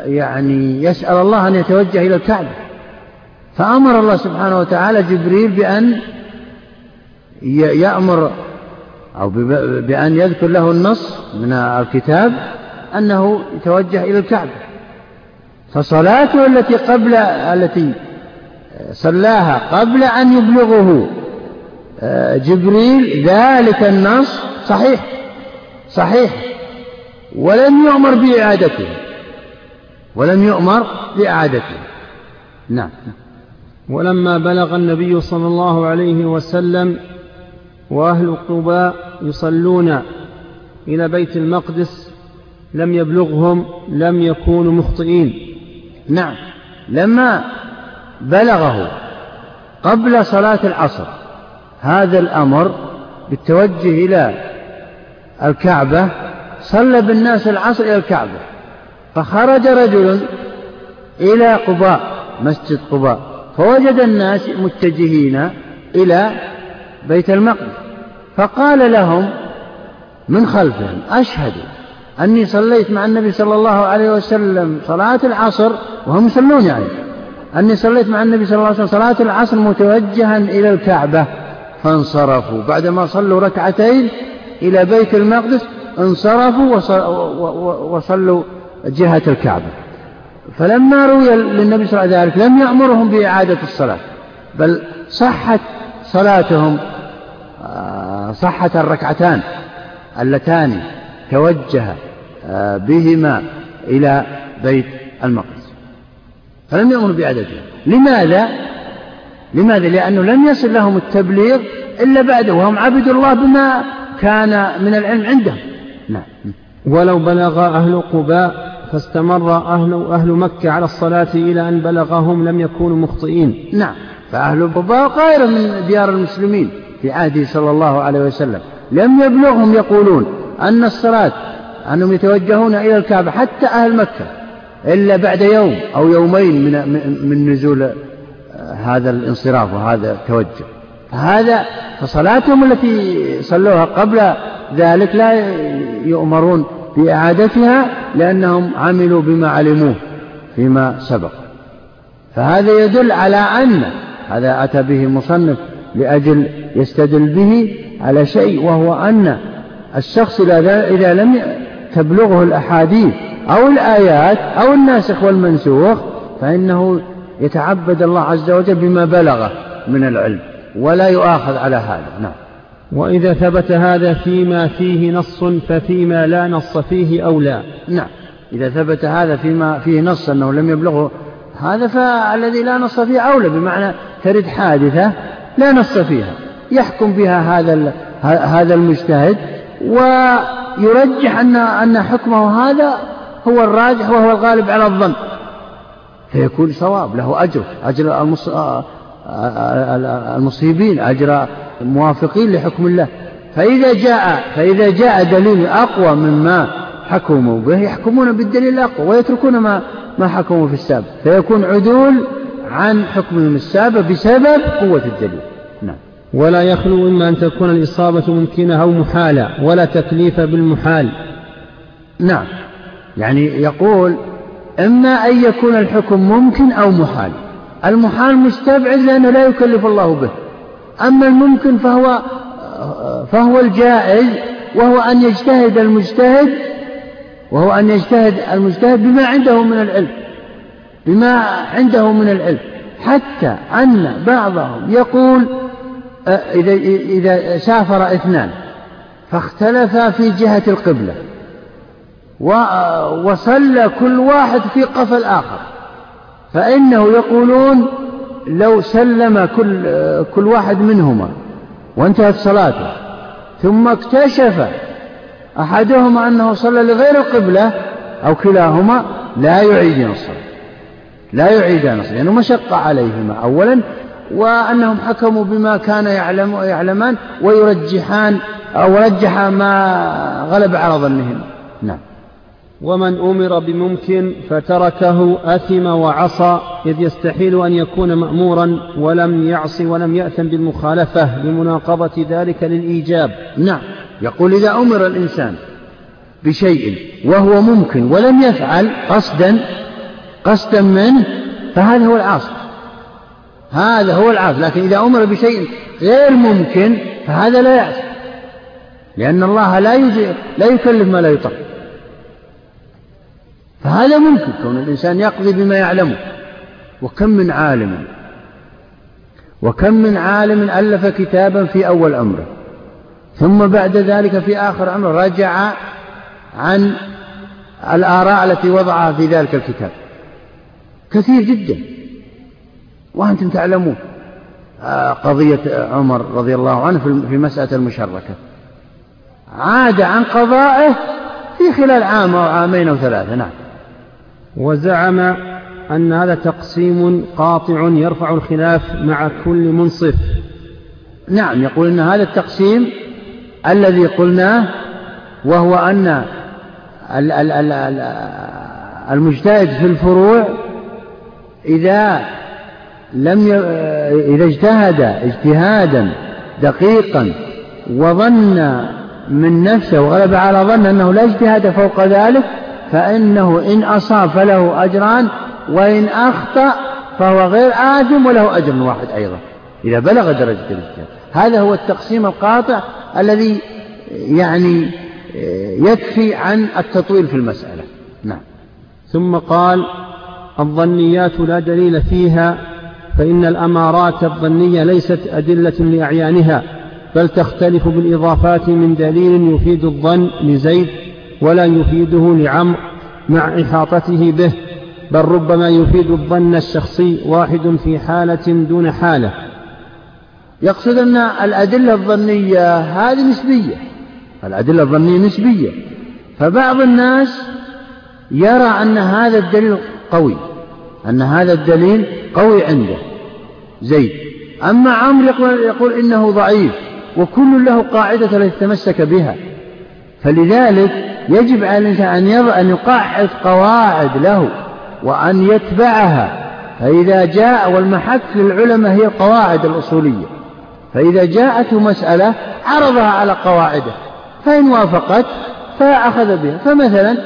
Speaker 1: يعني يسأل الله أن يتوجه إلى الكعبة. فأمر الله سبحانه وتعالى جبريل بأن يأمر أو بأن يذكر له النص من الكتاب أنه يتوجه إلى الكعبة. فصلاته التي قبل التي صلاها قبل أن يبلغه آه، جبريل ذلك النص صحيح صحيح. ولم يؤمر بإعادته ولم يؤمر بإعادته. نعم.
Speaker 2: ولما بلغ النبي صلى الله عليه وسلم وأهل قباء يصلون إلى بيت المقدس لم يبلغهم لم يكونوا مخطئين.
Speaker 1: نعم. لما بلغه قبل صلاة العصر هذا الأمر بالتوجه إلى الكعبة صلى بالناس العصر إلى الكعبة فخرج رجل إلى قباء مسجد قباء. فوجد الناس متجهين إلى بيت المقدس. فقال لهم من خلفهم أشهد أني صليت مع النبي صلى الله عليه وسلم صلاة العصر وهم يصلون يعني. أني صليت مع النبي صلى الله عليه وسلم صلاة العصر متوجها إلى الكعبة. فانصرفوا. بعدما صلوا ركعتين إلى بيت المقدس انصرفوا وصلوا جهة الكعبة. فلما روي للنبي صلى الله عليه وسلم لم يأمرهم بإعادة الصلاة بل صحت صلاتهم آه، صحت الركعتان اللتان توجه آه، بهما إلى بيت المقدس فلم يأمروا بإعادتها لماذا؟ لماذا؟ لأنه لم يصل لهم التبليغ إلا بعده وهم عبدوا الله بما كان من العلم عندهم نعم
Speaker 2: ولو بلغ أهل قباء فاستمر أهل, أهل مكة على الصلاة إلى أن بلغهم لم يكونوا مخطئين.
Speaker 1: نعم. فأهل قباء غير من ديار المسلمين في عهده صلى الله عليه وسلم. لم يبلغهم يقولون أن الصلاة أنهم يتوجهون إلى الكعبة حتى أهل مكة إلا بعد يوم أو يومين من من نزول آه، هذا الانصراف وهذا التوجه. فهذا فصلاتهم التي صلوها قبل ذلك لا يؤمرون بإعادتها لأنهم عملوا بما علموه فيما سبق. فهذا يدل على أن هذا أتى به المصنف لأجل يستدل به على شيء وهو أن الشخص إذا لم تبلغه الأحاديث أو الآيات أو الناسخ والمنسوخ فإنه يتعبد الله عز وجل بما بلغه من العلم ولا يؤاخذ على هذا. نعم.
Speaker 2: وإذا ثبت هذا فيما فيه نص ففيما لا نص فيه أولى
Speaker 1: نعم. إذا ثبت هذا فيما فيه نص أنه لم يبلغه هذا فالذي لا نص فيه أولى بمعنى ترد حادثة لا نص فيها يحكم بها هذا هذا المجتهد ويرجح أن أن حكمه هذا هو الراجح وهو الغالب على الظن. فيكون صواب له أجر أجر المصيبين أجر الموافقين لحكم الله. فإذا جاء فإذا جاء دليل أقوى مما حكموا به يحكمون بالدليل الأقوى ويتركون ما ما حكموا في السابق. فيكون عدول عن حكمهم السابق بسبب قوة الدليل. نعم.
Speaker 2: ولا يخلو إما أن تكون الإصابة ممكنة أو محالة ولا تكليف بالمحال.
Speaker 1: نعم. يعني يقول إما أن يكون الحكم ممكن أو محال. المحال مستبعد لأنه لا يكلف الله به. أما الممكن فهو فهو الجائز وهو أن يجتهد المجتهد وهو أن يجتهد المجتهد بما عنده من العلم بما عنده من العلم. حتى أن بعضهم يقول إذا إذا سافر اثنان فاختلفا في جهة القبلة وصلى كل واحد في قفا الآخر فإنه يقولون لو سلم كل كل واحد منهما وانتهت صلاته ثم اكتشف أحدهما أنه صلى لغير القبلة أو كلاهما لا يعيدان الصلاة لا يعيدان الصلاة لأنه مشقة عليهما أولا وأنهم حكموا بما كان يعلم يعلمان ويرجحان أو رجح ما غلب على ظنهم. نعم.
Speaker 2: ومن أمر بممكن فتركه أثم وعصى إذ يستحيل أن يكون مأمورا ولم يعص ولم يأثم بالمخالفة لمناقضة ذلك للإيجاب.
Speaker 1: نعم. يقول إذا أمر الإنسان بشيء وهو ممكن ولم يفعل قصدا قصدا منه فهذا هو العاصي. هذا هو العاصي. لكن إذا أمر بشيء غير ممكن فهذا لا يعصي لأن الله لا لا يكلف ما لا يطق فهذا ممكن كون الإنسان يقضي بما يعلمه. وكم من عالم وكم من عالم ألف كتابا في أول أمره. ثم بعد ذلك في آخر أمره رجع عن الآراء التي وضعها في ذلك الكتاب. كثير جدا. وأنتم تعلمون آه، قضية عمر رضي الله عنه في مسألة المشركة. عاد عن قضائه في خلال عام أو عامين أو ثلاثة نعم.
Speaker 2: وزعم أن هذا تقسيم قاطع يرفع الخلاف مع كل منصف.
Speaker 1: نعم يقول أن هذا التقسيم الذي قلناه وهو أن المجتهد في الفروع إذا لم ي... إذا اجتهد اجتهادا دقيقا وظن من نفسه وغلب على ظن أنه لا اجتهاد فوق ذلك فإنه إن أصاب فله أجران وإن أخطأ فهو غير آثم وله أجر واحد أيضا إذا بلغ درجة الاجتهاد هذا هو التقسيم القاطع الذي يعني يكفي عن التطويل في المسألة. نعم.
Speaker 2: ثم قال الظنيات لا دليل فيها فإن الأمارات الظنية ليست أدلة لأعيانها بل تختلف بالإضافات من دليل يفيد الظن لزيد ولا يفيده لعمر مع إحاطته به بل ربما يفيد الظن الشخصي واحد في حالة دون حالة.
Speaker 1: يقصد أن الأدلة الظنية هذه نسبية الأدلة الظنية نسبية. فبعض الناس يرى أن هذا الدليل قوي أن هذا الدليل قوي عنده. زيد أما عمرو يقول, يقول إنه ضعيف وكل له قاعدة التي تمسك بها. فلذلك يجب على الإنسان أن يضع أن يقعد قواعد له وأن يتبعها. فإذا جاء والمحك للعلماء هي القواعد الأصولية. فإذا جاءته مسألة عرضها على قواعده فإن وافقت فأخذ بها. فمثلا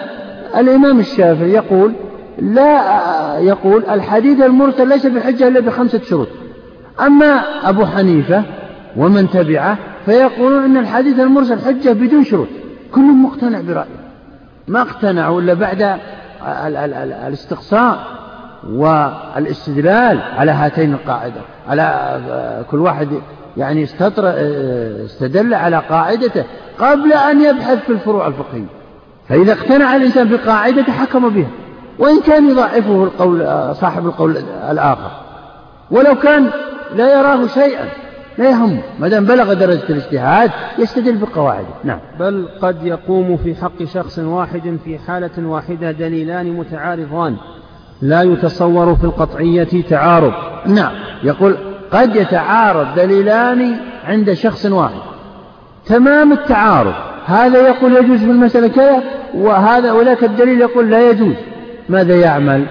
Speaker 1: الإمام الشافعي يقول لا يقول الحديث المرسل ليس بحجة إلا بخمسة شروط. أما أبو حنيفة ومن تبعه فيقولون أن الحديث المرسل حجة بدون شروط. كلهم مقتنع برأيه. ما اقتنعوا إلا بعد الاستقصاء والاستدلال على هاتين القاعدة. على كل واحد يعني استطر استدل على قاعدته قبل أن يبحث في الفروع الفقهية. فإذا اقتنع الإنسان بقاعدة حكم بها. وإن كان يضعفه القول صاحب القول الآخر. ولو كان لا يراه شيئا. لا يهم. ما دام بلغ درجة الاجتهاد يستدل بقواعده. نعم.
Speaker 2: بل قد يقوم في حق شخص واحد في حالة واحدة دليلان متعارضان. لا يتصور في القطعية تعارض.
Speaker 1: نعم. يقول قد يتعارض دليلان عند شخص واحد. تمام التعارض. هذا يقول يجوز في المسألة كذا وهذا ولاك الدليل يقول لا يجوز. ماذا يعمل؟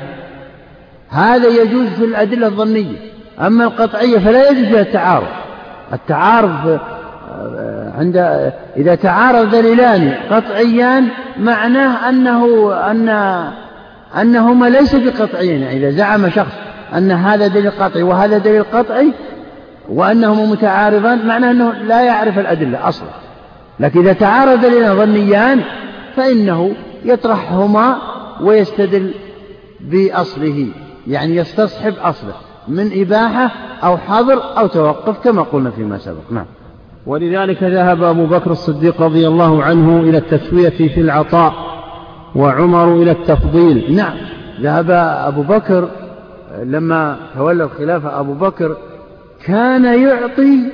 Speaker 1: هذا يجوز في الأدلة الظنية. أما القطعية فلا يجوز فيها التعارض. التعارض آه، عند إذا تعارض دليلان قطعيان معناه أنه أن أنهما ليس بقطعيين. إذا زعم شخص أن هذا دليل قطعي وهذا دليل قطعي وأنهما متعارضان معناه أنه لا يعرف الأدلة أصلا. لكن إذا تعارض دليلان ظنيان فإنه يطرحهما ويستدل بأصله يعني يستصحب أصله. من إباحة أو حظر أو توقف كما قلنا فيما سبق. نعم.
Speaker 2: ولذلك ذهب أبو بكر الصديق رضي الله عنه إلى التسوية في العطاء وعمر إلى التفضيل.
Speaker 1: نعم. ذهب أبو بكر لما تولى الخلافة أبو بكر كان يعطي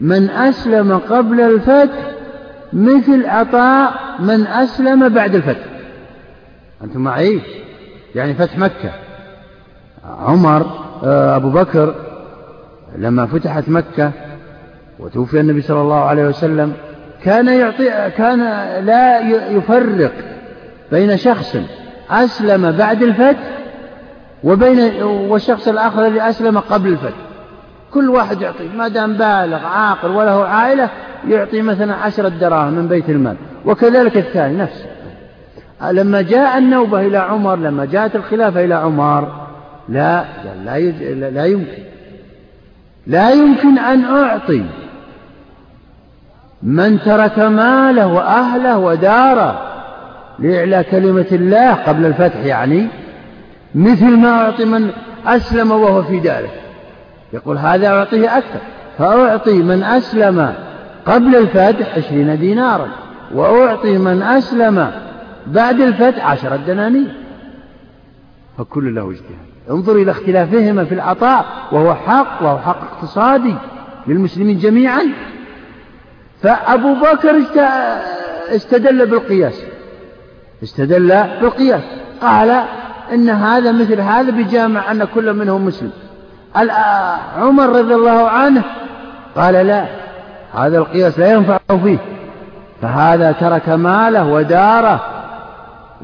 Speaker 1: من أسلم قبل الفتح مثل عطاء من أسلم بعد الفتح. أنتم معي؟ يعني فتح مكة. عمر آه، أبو بكر لما فتحت مكة وتوفي النبي صلى الله عليه وسلم كان يعطي كان لا يفرق بين شخص أسلم بعد الفتح وبين والشخص الآخر الذي أسلم قبل الفتح. كل واحد يعطي ما دام بالغ عاقل وله عائلة يعطي مثلا عشرة دراهم من بيت المال. وكذلك الثاني نفسه. لما جاء النوبة إلى عمر لما جاءت الخلافة إلى عمر لا لا, لا يمكن. لا يمكن أن أعطي من ترك ماله وأهله وداره لإعلاء كلمة الله قبل الفتح يعني مثل ما أعطي من أسلم وهو في داره. يقول هذا أعطيه أكثر. فأعطي من أسلم قبل الفتح عشرين دينارا وأعطي من أسلم بعد الفتح عشرة دنانير. فكل له اجتهاد. انظر إلى اختلافهما في العطاء وهو حق وهو حق اقتصادي للمسلمين جميعا. فأبو بكر استدل بالقياس. استدل بالقياس. قال إن هذا مثل هذا بجامع أن كل منهم مسلم. عمر رضي الله عنه قال لا هذا القياس لا ينفع فيه. فهذا ترك ماله وداره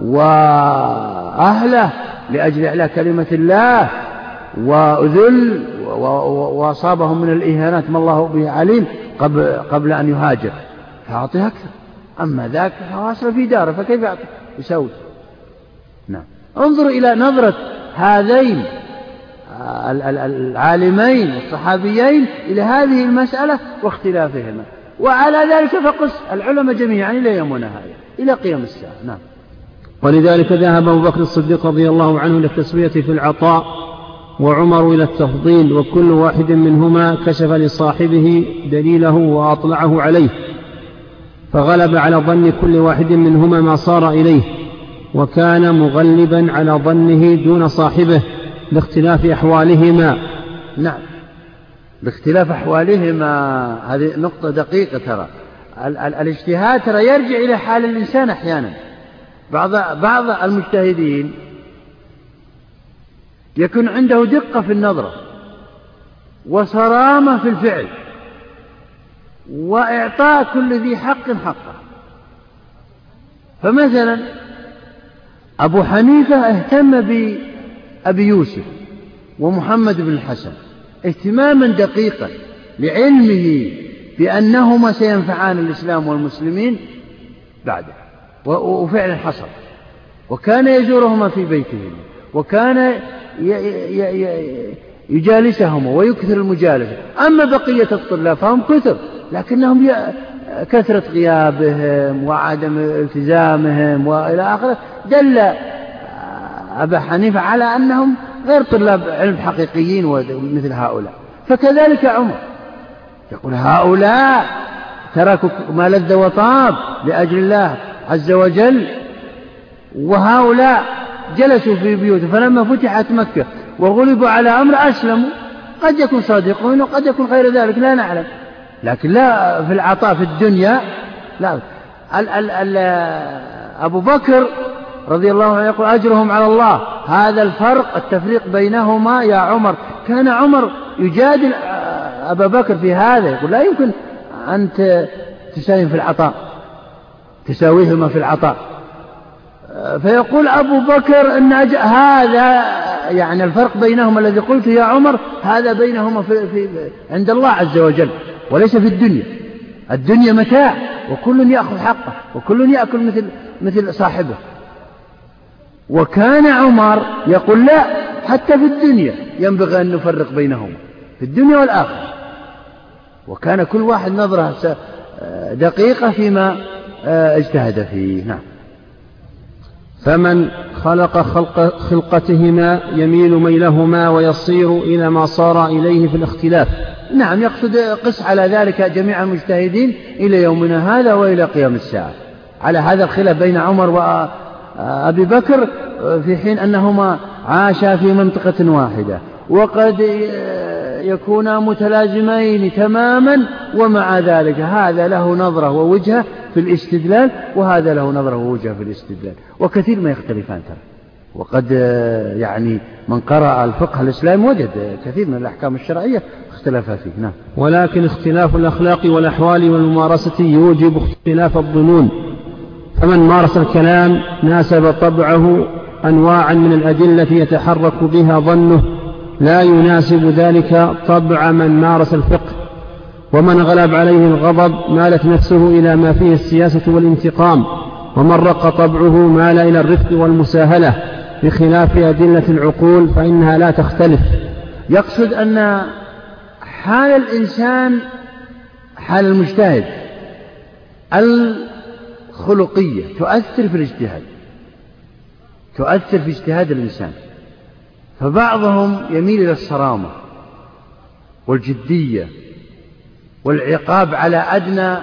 Speaker 1: وأهله لأجل إعلاء كلمة الله وأذل وأصابهم من الإهانات ما الله به عليم قبل, قبل أن يهاجر. فأعطيه أكثر. أما ذاك فهو أصل في داره فكيف يعطي؟ يسوي. نعم. انظروا إلى نظرة هذين العالمين الصحابيين إلى هذه المسألة واختلافهما. وعلى ذلك فقس العلماء جميعا إلى يومنا هذا إلى قيام الساعة. نعم.
Speaker 2: ولذلك ذهب أبو بكر الصديق رضي الله عنه إلى التسوية في العطاء وعمر إلى التفضيل وكل واحد منهما كشف لصاحبه دليله وأطلعه عليه فغلب على ظن كل واحد منهما ما صار إليه وكان مغلبا على ظنه دون صاحبه لاختلاف أحوالهما.
Speaker 1: نعم. باختلاف أحوالهما هذه نقطة دقيقة ترى. الاجتهاد ترى يرجع إلى حال الإنسان أحيانا. بعض بعض المجتهدين يكون عنده دقة في النظرة وصرامة في الفعل وإعطاء كل ذي حق حقه. فمثلا أبو حنيفة اهتم بأبي يوسف ومحمد بن الحسن اهتماما دقيقا لعلمه بأنهما سينفعان الإسلام والمسلمين بعده. وفعلا حصل. وكان يزورهما في بيتهما وكان يجالسهما ويكثر المجالسة. أما بقية الطلاب فهم كثر لكنهم كثرة غيابهم وعدم التزامهم وإلى آخره. دل أبا حنيفة على أنهم غير طلاب علم حقيقيين مثل هؤلاء. فكذلك عمر. يقول هؤلاء تركوا ما لذ وطاب لأجل الله. عز وجل وهؤلاء جلسوا في بيوتهم فلما فتحت مكة وغلبوا على أمر أسلموا. قد يكون صادقون وقد يكون غير ذلك لا نعلم. لكن لا في العطاء في الدنيا لا. ال ال ال أبو بكر رضي الله عنه يقول أجرهم على الله. هذا الفرق التفريق بينهما يا عمر. كان عمر يجادل أبا بكر في هذا يقول لا يمكن أن تساهم في العطاء. تساويهما في العطاء. فيقول أبو بكر أن هذا يعني الفرق بينهما الذي قلته يا عمر هذا بينهما في, في عند الله عز وجل وليس في الدنيا. الدنيا متاع وكل يأخذ حقه وكل يأكل مثل مثل صاحبه. وكان عمر يقول لا حتى في الدنيا ينبغي أن نفرق بينهما في الدنيا والآخرة. وكان كل واحد نظرة دقيقة فيما اجتهد فيه. نعم.
Speaker 2: فمن خلق خلق خلقتهما يميل ميلهما ويصير إلى ما صار إليه في الاختلاف.
Speaker 1: نعم يقصد قس على ذلك جميع المجتهدين إلى يومنا هذا وإلى قيام الساعة. على هذا الخلاف بين عمر وأبي بكر في حين أنهما عاشا في منطقة واحدة. وقد يكونا متلازمين تماما ومع ذلك. هذا له نظرة ووجهة في الاستدلال وهذا له نظرة ووجهة في الاستدلال. وكثير ما يختلفان ترى. وقد يعني من قرأ الفقه الإسلامي وجد كثير من الأحكام الشرعية اختلف فيه. نعم.
Speaker 2: ولكن اختلاف الأخلاق والأحوال والممارسة يوجب اختلاف الظنون. فمن مارس الكلام ناسب طبعه أنواعا من الأدلة يتحرك بها ظنه لا يناسب ذلك طبع من مارس الفقه ومن غلب عليه الغضب مالت نفسه إلى ما فيه السياسة والانتقام ومن رق طبعه مال إلى الرفق والمساهلة بخلاف أدلة العقول فإنها لا تختلف.
Speaker 1: يقصد أن حال الإنسان حال المجتهد الخلقية تؤثر في الاجتهاد تؤثر في اجتهاد الإنسان. فبعضهم يميل إلى الصرامة والجدية والعقاب على أدنى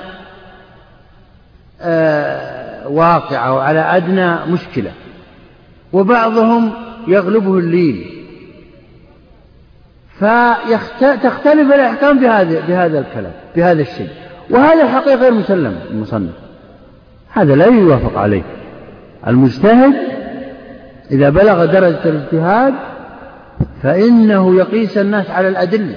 Speaker 1: آه، واقعة وعلى أدنى مشكلة. وبعضهم يغلبه اللين. فتختلف الأحكام بهذا بهذا الكلام بهذا الشيء. وهذا الحقيقة غير مسلم المصنف. هذا لا يوافق عليه. المجتهد إذا بلغ درجة الاجتهاد فإنه يقيس الناس على الأدلة.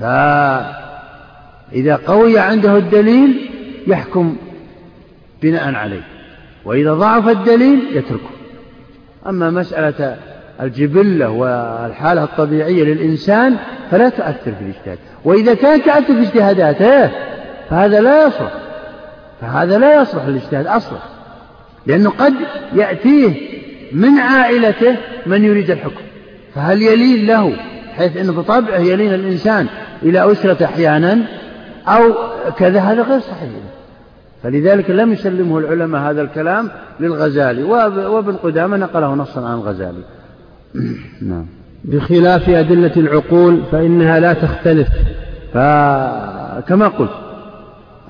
Speaker 1: فإذا قوي عنده الدليل يحكم بناء عليه وإذا ضعف الدليل يتركه. أما مسألة الجبلة والحالة الطبيعية للإنسان فلا تؤثر في الاجتهاد. وإذا كان تؤثر في اجتهاداته فهذا لا يصلح. فهذا لا يصلح للاجتهاد أصلا لأنه قد يأتيه من عائلته من يريد الحكم. فهل يلين له حيث أنه بطبعه يلين الإنسان إلى أسرة أحيانا أو كذا هذا غير صحيح. فلذلك لم يسلمه العلماء هذا الكلام للغزالي وابن قدامة نقله نصا عن الغزالي.
Speaker 2: نعم. بخلاف أدلة العقول فإنها لا تختلف.
Speaker 1: فكما قلت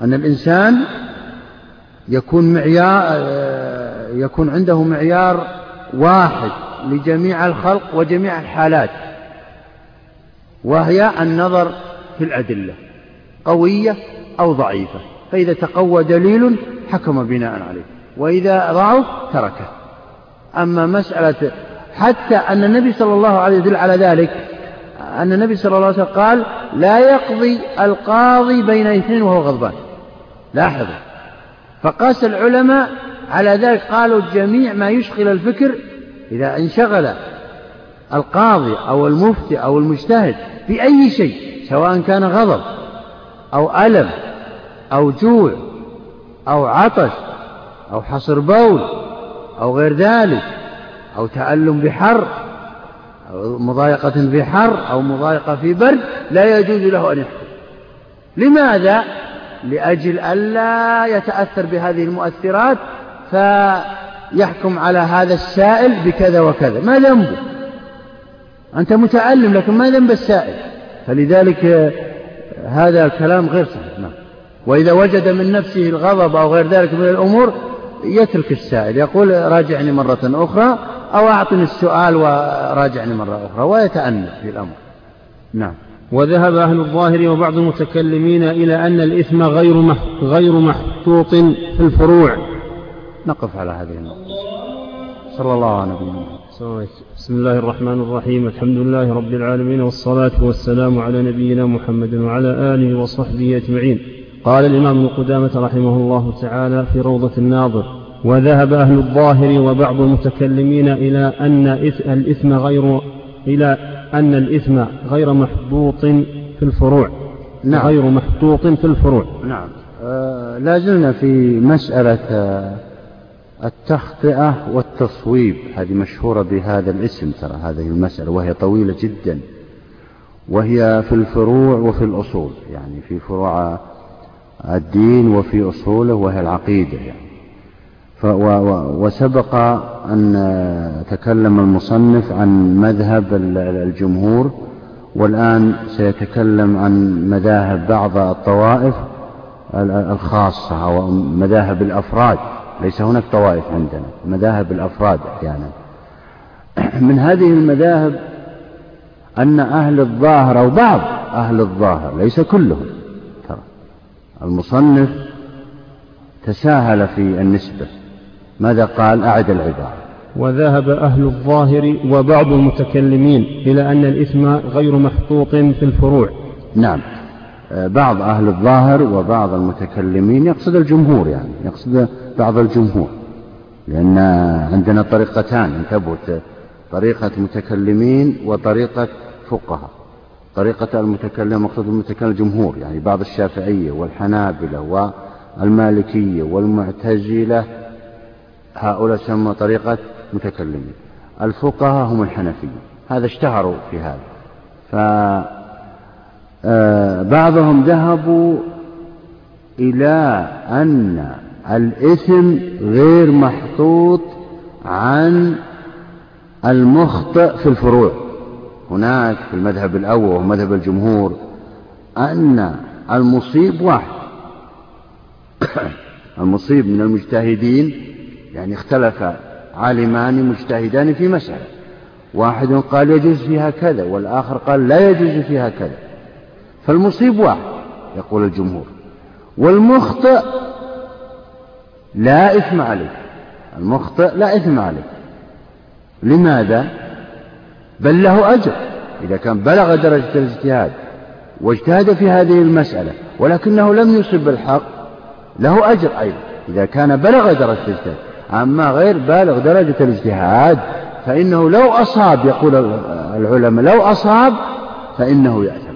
Speaker 1: أن الإنسان يكون معيار يكون عنده معيار واحد. لجميع الخلق وجميع الحالات وهي النظر في الأدلة قوية أو ضعيفة فإذا تقوى دليل حكم بناء عليه وإذا ضعف تركه. أما مسألة حتى أن النبي صلى الله عليه وسلم على ذلك أن النبي صلى الله عليه وسلم قال لا يقضي القاضي بين اثنين وهو غضبان. لاحظوا. فقاس العلماء على ذلك قالوا جميع ما يشغل الفكر إذا انشغل القاضي أو المفتي أو المجتهد بأي شيء سواء كان غضب أو ألم أو جوع أو عطش أو حصر بول أو غير ذلك أو تألم بحر أو مضايقة في حر أو مضايقة في برد لا يجوز له أن يحكم لماذا؟ لأجل ألا يتأثر بهذه المؤثرات فيحكم على هذا السائل بكذا وكذا. ما ذنبه؟ أنت متعلم لكن ما ذنب السائل. فلذلك هذا الكلام غير صحيح. نعم. وإذا وجد من نفسه الغضب أو غير ذلك من الأمور يترك السائل. يقول راجعني مرة أخرى أو أعطني السؤال وراجعني مرة أخرى ويتأنى في الأمر. نعم.
Speaker 2: وذهب أهل الظاهر وبعض المتكلمين إلى أن الإثم غير غير محطوط في الفروع.
Speaker 1: نقف على هذه النقطة. صلى الله على نبينا
Speaker 2: بسم الله الرحمن الرحيم. الحمد لله رب العالمين والصلاة والسلام على نبينا محمد وعلى آله وصحبه أجمعين. قال الإمام ابن قدامة رحمه الله تعالى في روضة الناظر وذهب أهل الظاهر وبعض المتكلمين إلى أن الإثم غير إلى أن الإثم غير محبوط في الفروع.
Speaker 1: نعم.
Speaker 2: غير محطوط في الفروع.
Speaker 1: نعم. آه لا زلنا في مسألة آه التخطئة والتصويب. هذه مشهورة بهذا الاسم ترى هذه المسألة وهي طويلة جدا. وهي في الفروع وفي الأصول يعني في فروع الدين وفي أصوله وهي العقيدة يعني. وسبق أن تكلم المصنف عن مذهب الجمهور والآن سيتكلم عن مذاهب بعض الطوائف الخاصة أو مذاهب الأفراد. ليس هناك طوائف عندنا مذاهب الأفراد أحيانا. من هذه المذاهب أن أهل الظاهر أو بعض أهل الظاهر ليس كلهم ترى. المصنف تساهل في النسبة. ماذا قال؟ أعد العبارة.
Speaker 2: وذهب أهل الظاهر وبعض المتكلمين إلى أن الإثم غير محطوط في الفروع.
Speaker 1: نعم. بعض أهل الظاهر وبعض المتكلمين يقصد الجمهور يعني يقصد بعض الجمهور. لأن عندنا طريقتان انتبهوا طريقة متكلمين وطريقة فقهاء. طريقة المتكلم مقصود المتكلم الجمهور يعني بعض الشافعية والحنابلة والمالكية والمعتزلة. هؤلاء سموا طريقة متكلمين. الفقهاء هم الحنفية. هذا اشتهروا في هذا. فبعضهم آه، ذهبوا إلى أن الإثم غير محطوط عن المخطئ في الفروع. هناك في المذهب الأول وهو مذهب الجمهور أن المصيب واحد. المصيب من المجتهدين يعني اختلف عالمان مجتهدان في مسألة. واحد قال يجوز فيها كذا والآخر قال لا يجوز فيها كذا. فالمصيب واحد يقول الجمهور والمخطئ لا إثم عليه المخطئ لا إثم عليه. لماذا؟ بل له أجر إذا كان بلغ درجة الاجتهاد واجتهد في هذه المسألة ولكنه لم يصب الحق له أجر أيضا إذا كان بلغ درجة الاجتهاد. أما غير بالغ درجة الاجتهاد فإنه لو أصاب يقول العلماء لو أصاب فإنه يأثم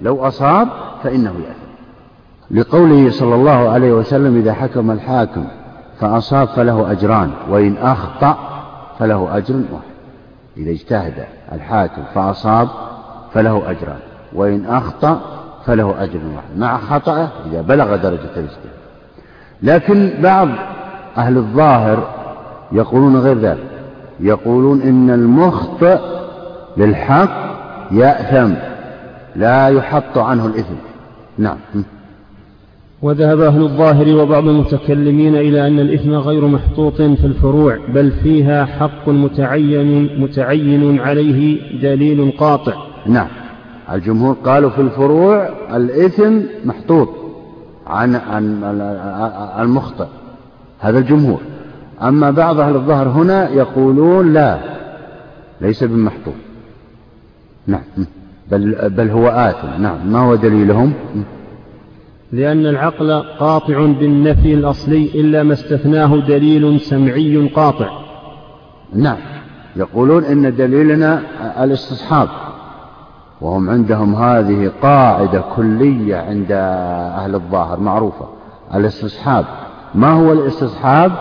Speaker 1: لو أصاب فإنه يأثم. لقوله صلى الله عليه وسلم إذا حكم الحاكم فأصاب فله أجران وإن أخطأ فله أجر واحد. إذا اجتهد الحاكم فأصاب فله أجران وإن أخطأ فله أجر واحد. مع خطأه إذا بلغ درجة الاجتهاد. لكن بعض أهل الظاهر يقولون غير ذلك. يقولون إن المخطئ للحق يأثم. لا يحط عنه الإثم. نعم.
Speaker 2: وذهب أهل الظاهر وبعض المتكلمين إلى أن الإثم غير محطوط في الفروع بل فيها حق متعين متعين عليه دليل قاطع.
Speaker 1: نعم. الجمهور قالوا في الفروع الإثم محطوط عن عن المخطئ. هذا الجمهور. أما بعض أهل الظهر هنا يقولون لا ليس بمحطوط. نعم. بل, بل هو آثم نعم. ما هو دليلهم؟
Speaker 2: لأن العقل قاطع بالنفي الأصلي إلا ما استثناه دليل سمعي قاطع.
Speaker 1: نعم. يقولون إن دليلنا الاستصحاب. وهم عندهم هذه قاعدة كلية عند أهل الظاهر معروفة. الاستصحاب. ما هو الاستصحاب؟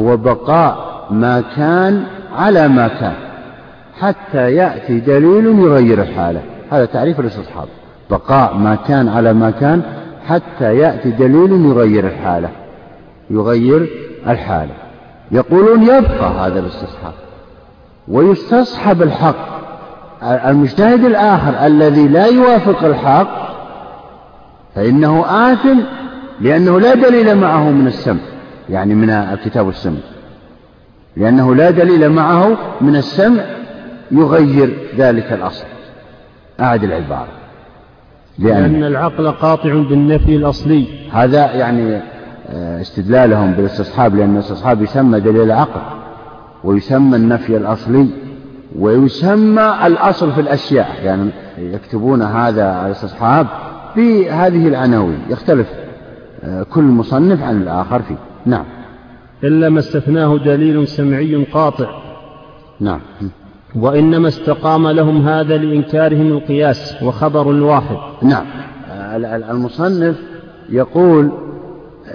Speaker 1: هو بقاء ما كان على ما كان. حتى يأتي دليل يغير الحالة هذا تعريف الاستصحاب. بقاء ما كان على ما كان حتى يأتي دليل يغير الحالة يغير الحالة. يقولون يبقى هذا الاستصحاب. ويستصحب الحق. المجتهد الآخر الذي لا يوافق الحق فإنه آثم لأنه لا دليل معه من السمع يعني من الكتاب والسمع لأنه لا دليل معه من السمع يغير ذلك الأصل. أعد العبارة.
Speaker 2: لأن, لأن العقل قاطع بالنفي الأصلي.
Speaker 1: هذا يعني آه، استدلالهم بالاستصحاب لأن الاستصحاب يسمى دليل العقل ويسمى النفي الأصلي ويسمى الأصل في الأشياء. يعني يكتبون هذا الاستصحاب بهذه العناوين. يختلف آه، كل مصنف عن الآخر فيه. نعم.
Speaker 2: إلا ما استثناه دليل سمعي قاطع.
Speaker 1: نعم.
Speaker 2: وإنما استقام لهم هذا لإنكارهم القياس وخبر الواحد
Speaker 1: نعم. المصنف يقول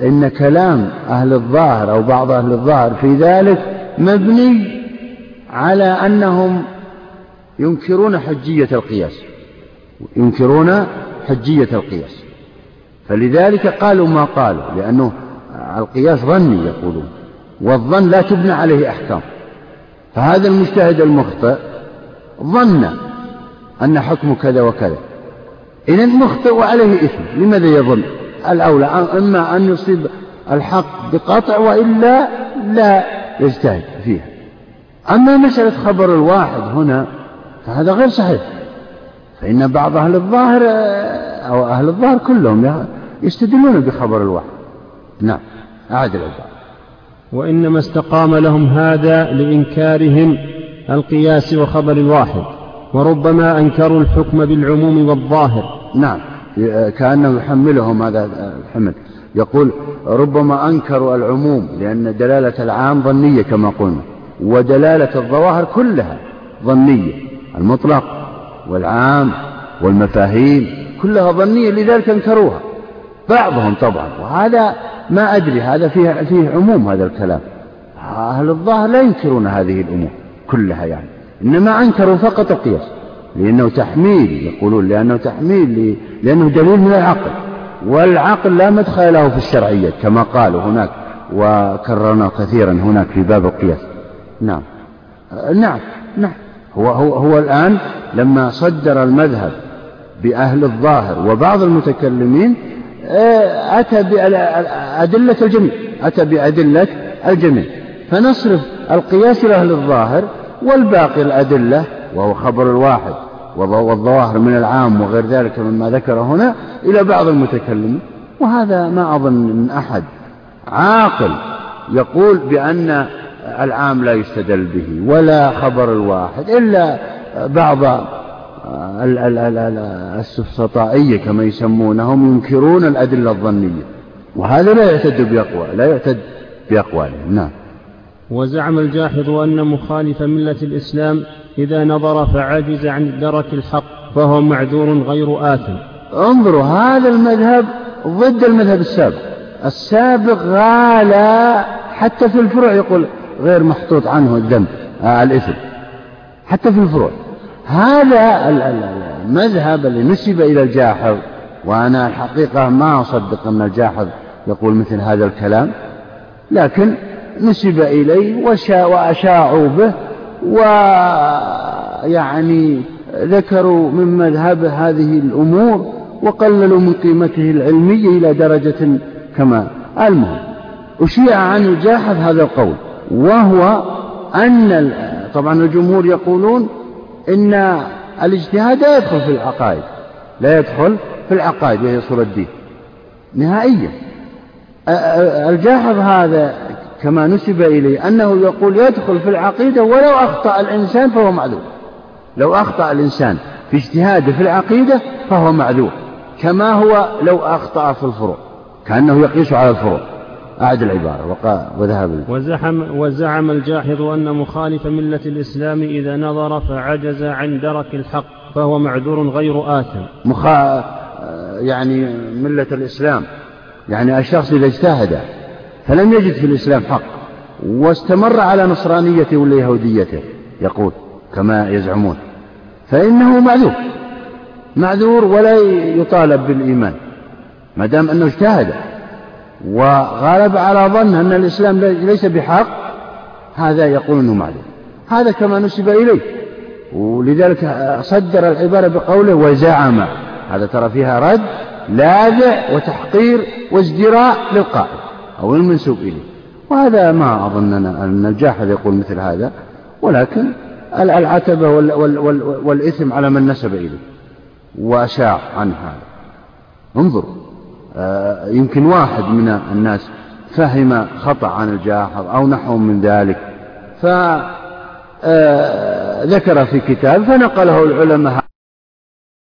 Speaker 1: إن كلام أهل الظاهر أو بعض أهل الظاهر في ذلك مبني على أنهم ينكرون حجية القياس. ينكرون حجية القياس. فلذلك قالوا ما قالوا لأنه القياس ظني يقولون والظن لا تبنى عليه أحكام. فهذا المجتهد المخطئ ظن أن حكم كذا وكذا. إذا مخطئ وعليه إثم. لماذا يظن؟ الأولى إما أن يصيب الحق بقطع وإلا لا يجتهد فيها. أما مسألة خبر الواحد هنا فهذا غير صحيح. فإن بعض أهل الظاهر أو أهل الظاهر كلهم يستدلون بخبر الواحد. نعم أعد العبارة
Speaker 2: وإنما استقام لهم هذا لإنكارهم القياس وخبر الواحد وربما أنكروا الحكم بالعموم والظاهر.
Speaker 1: نعم. كأنه يحملهم هذا الحمل يقول ربما أنكروا العموم لأن دلالة العام ظنية كما قلنا ودلالة الظواهر كلها ظنية. المطلق والعام والمفاهيم كلها ظنية لذلك أنكروها. بعضهم طبعا. وهذا ما أدري هذا فيه, فيه عموم هذا الكلام. أهل الظاهر لا ينكرون هذه الأمور كلها يعني إنما أنكروا فقط القياس لأنه تحميل يقولون لأنه تحميل لأنه دليل من العقل والعقل لا مدخل له في الشرعية كما قالوا هناك وكررنا كثيرا هناك في باب القياس. نعم. نعم نعم. هو, هو, هو الآن لما صدر المذهب بأهل الظاهر وبعض المتكلمين أتى بأدلة الجميع. أتى بأدلة الجميع. فنصرف القياس لأهل الظاهر والباقي الأدلة وهو خبر الواحد والظواهر من العام وغير ذلك مما ذكر هنا إلى بعض المتكلمين. وهذا ما أظن من أحد عاقل يقول بأن العام لا يستدل به ولا خبر الواحد إلا بعض السفسطائية كما يسمونهم ينكرون الأدلة الظنية. وهذا لا يعتد بأقوال لا يعتد بأقوالهم نعم.
Speaker 2: وزعم الجاحظ أن مخالف ملة الإسلام إذا نظر فعجز عن درك الحق فهو معذور غير آثم.
Speaker 1: انظروا هذا المذهب ضد المذهب السابق. السابق غالى حتى في الفروع يقول غير محطوط عنه الذنب آه الإثم. حتى في الفروع. هذا المذهب اللي نسب إلى الجاحظ. وأنا الحقيقة ما أصدق أن الجاحظ يقول مثل هذا الكلام. لكن نسب إليه وأشاعوا به ويعني ذكروا من مذهبه هذه الأمور وقللوا من قيمته العلمية إلى درجة كما المهم. أشيع عن الجاحظ هذا القول وهو أن طبعا الجمهور يقولون إن الاجتهاد لا يدخل في العقائد. لا يدخل في العقائد وهي صورة الدين. نهائيا. الجاحظ هذا كما نسب إليه أنه يقول يدخل في العقيدة ولو أخطأ الإنسان فهو معذور لو أخطأ الإنسان في اجتهاده في العقيدة فهو معذور كما هو لو أخطأ في الفروع. كأنه يقيس على الفروع. أعد العبارة وذهب
Speaker 2: وزعم, وزعم الجاحظ أن مخالف ملة الإسلام إذا نظر فعجز عن درك الحق فهو معذور غير آثم.
Speaker 1: مخا... يعني ملة الإسلام يعني الشخص إذا اجتهد فلم يجد في الإسلام حق واستمر على نصرانيته ولا يهوديته يقول كما يزعمون فإنه معذور معذور ولا يطالب بالإيمان ما دام أنه اجتهد. وغالب على ظن أن الإسلام ليس بحق هذا يقول أنه معذور هذا كما نسب إليه. ولذلك صدر العبارة بقوله وزعم. هذا ترى فيها رد لاذع وتحقير وازدراء للقائل أو المنسوب إليه. وهذا ما أظن أن الجاحظ يقول مثل هذا. ولكن العتبة والإثم على من نسب إليه. وأشاع عن هذا انظروا. يمكن واحد من الناس فهم خطأ عن الجاحظ أو نحو من ذلك فذكر آه، في كتاب فنقله العلماء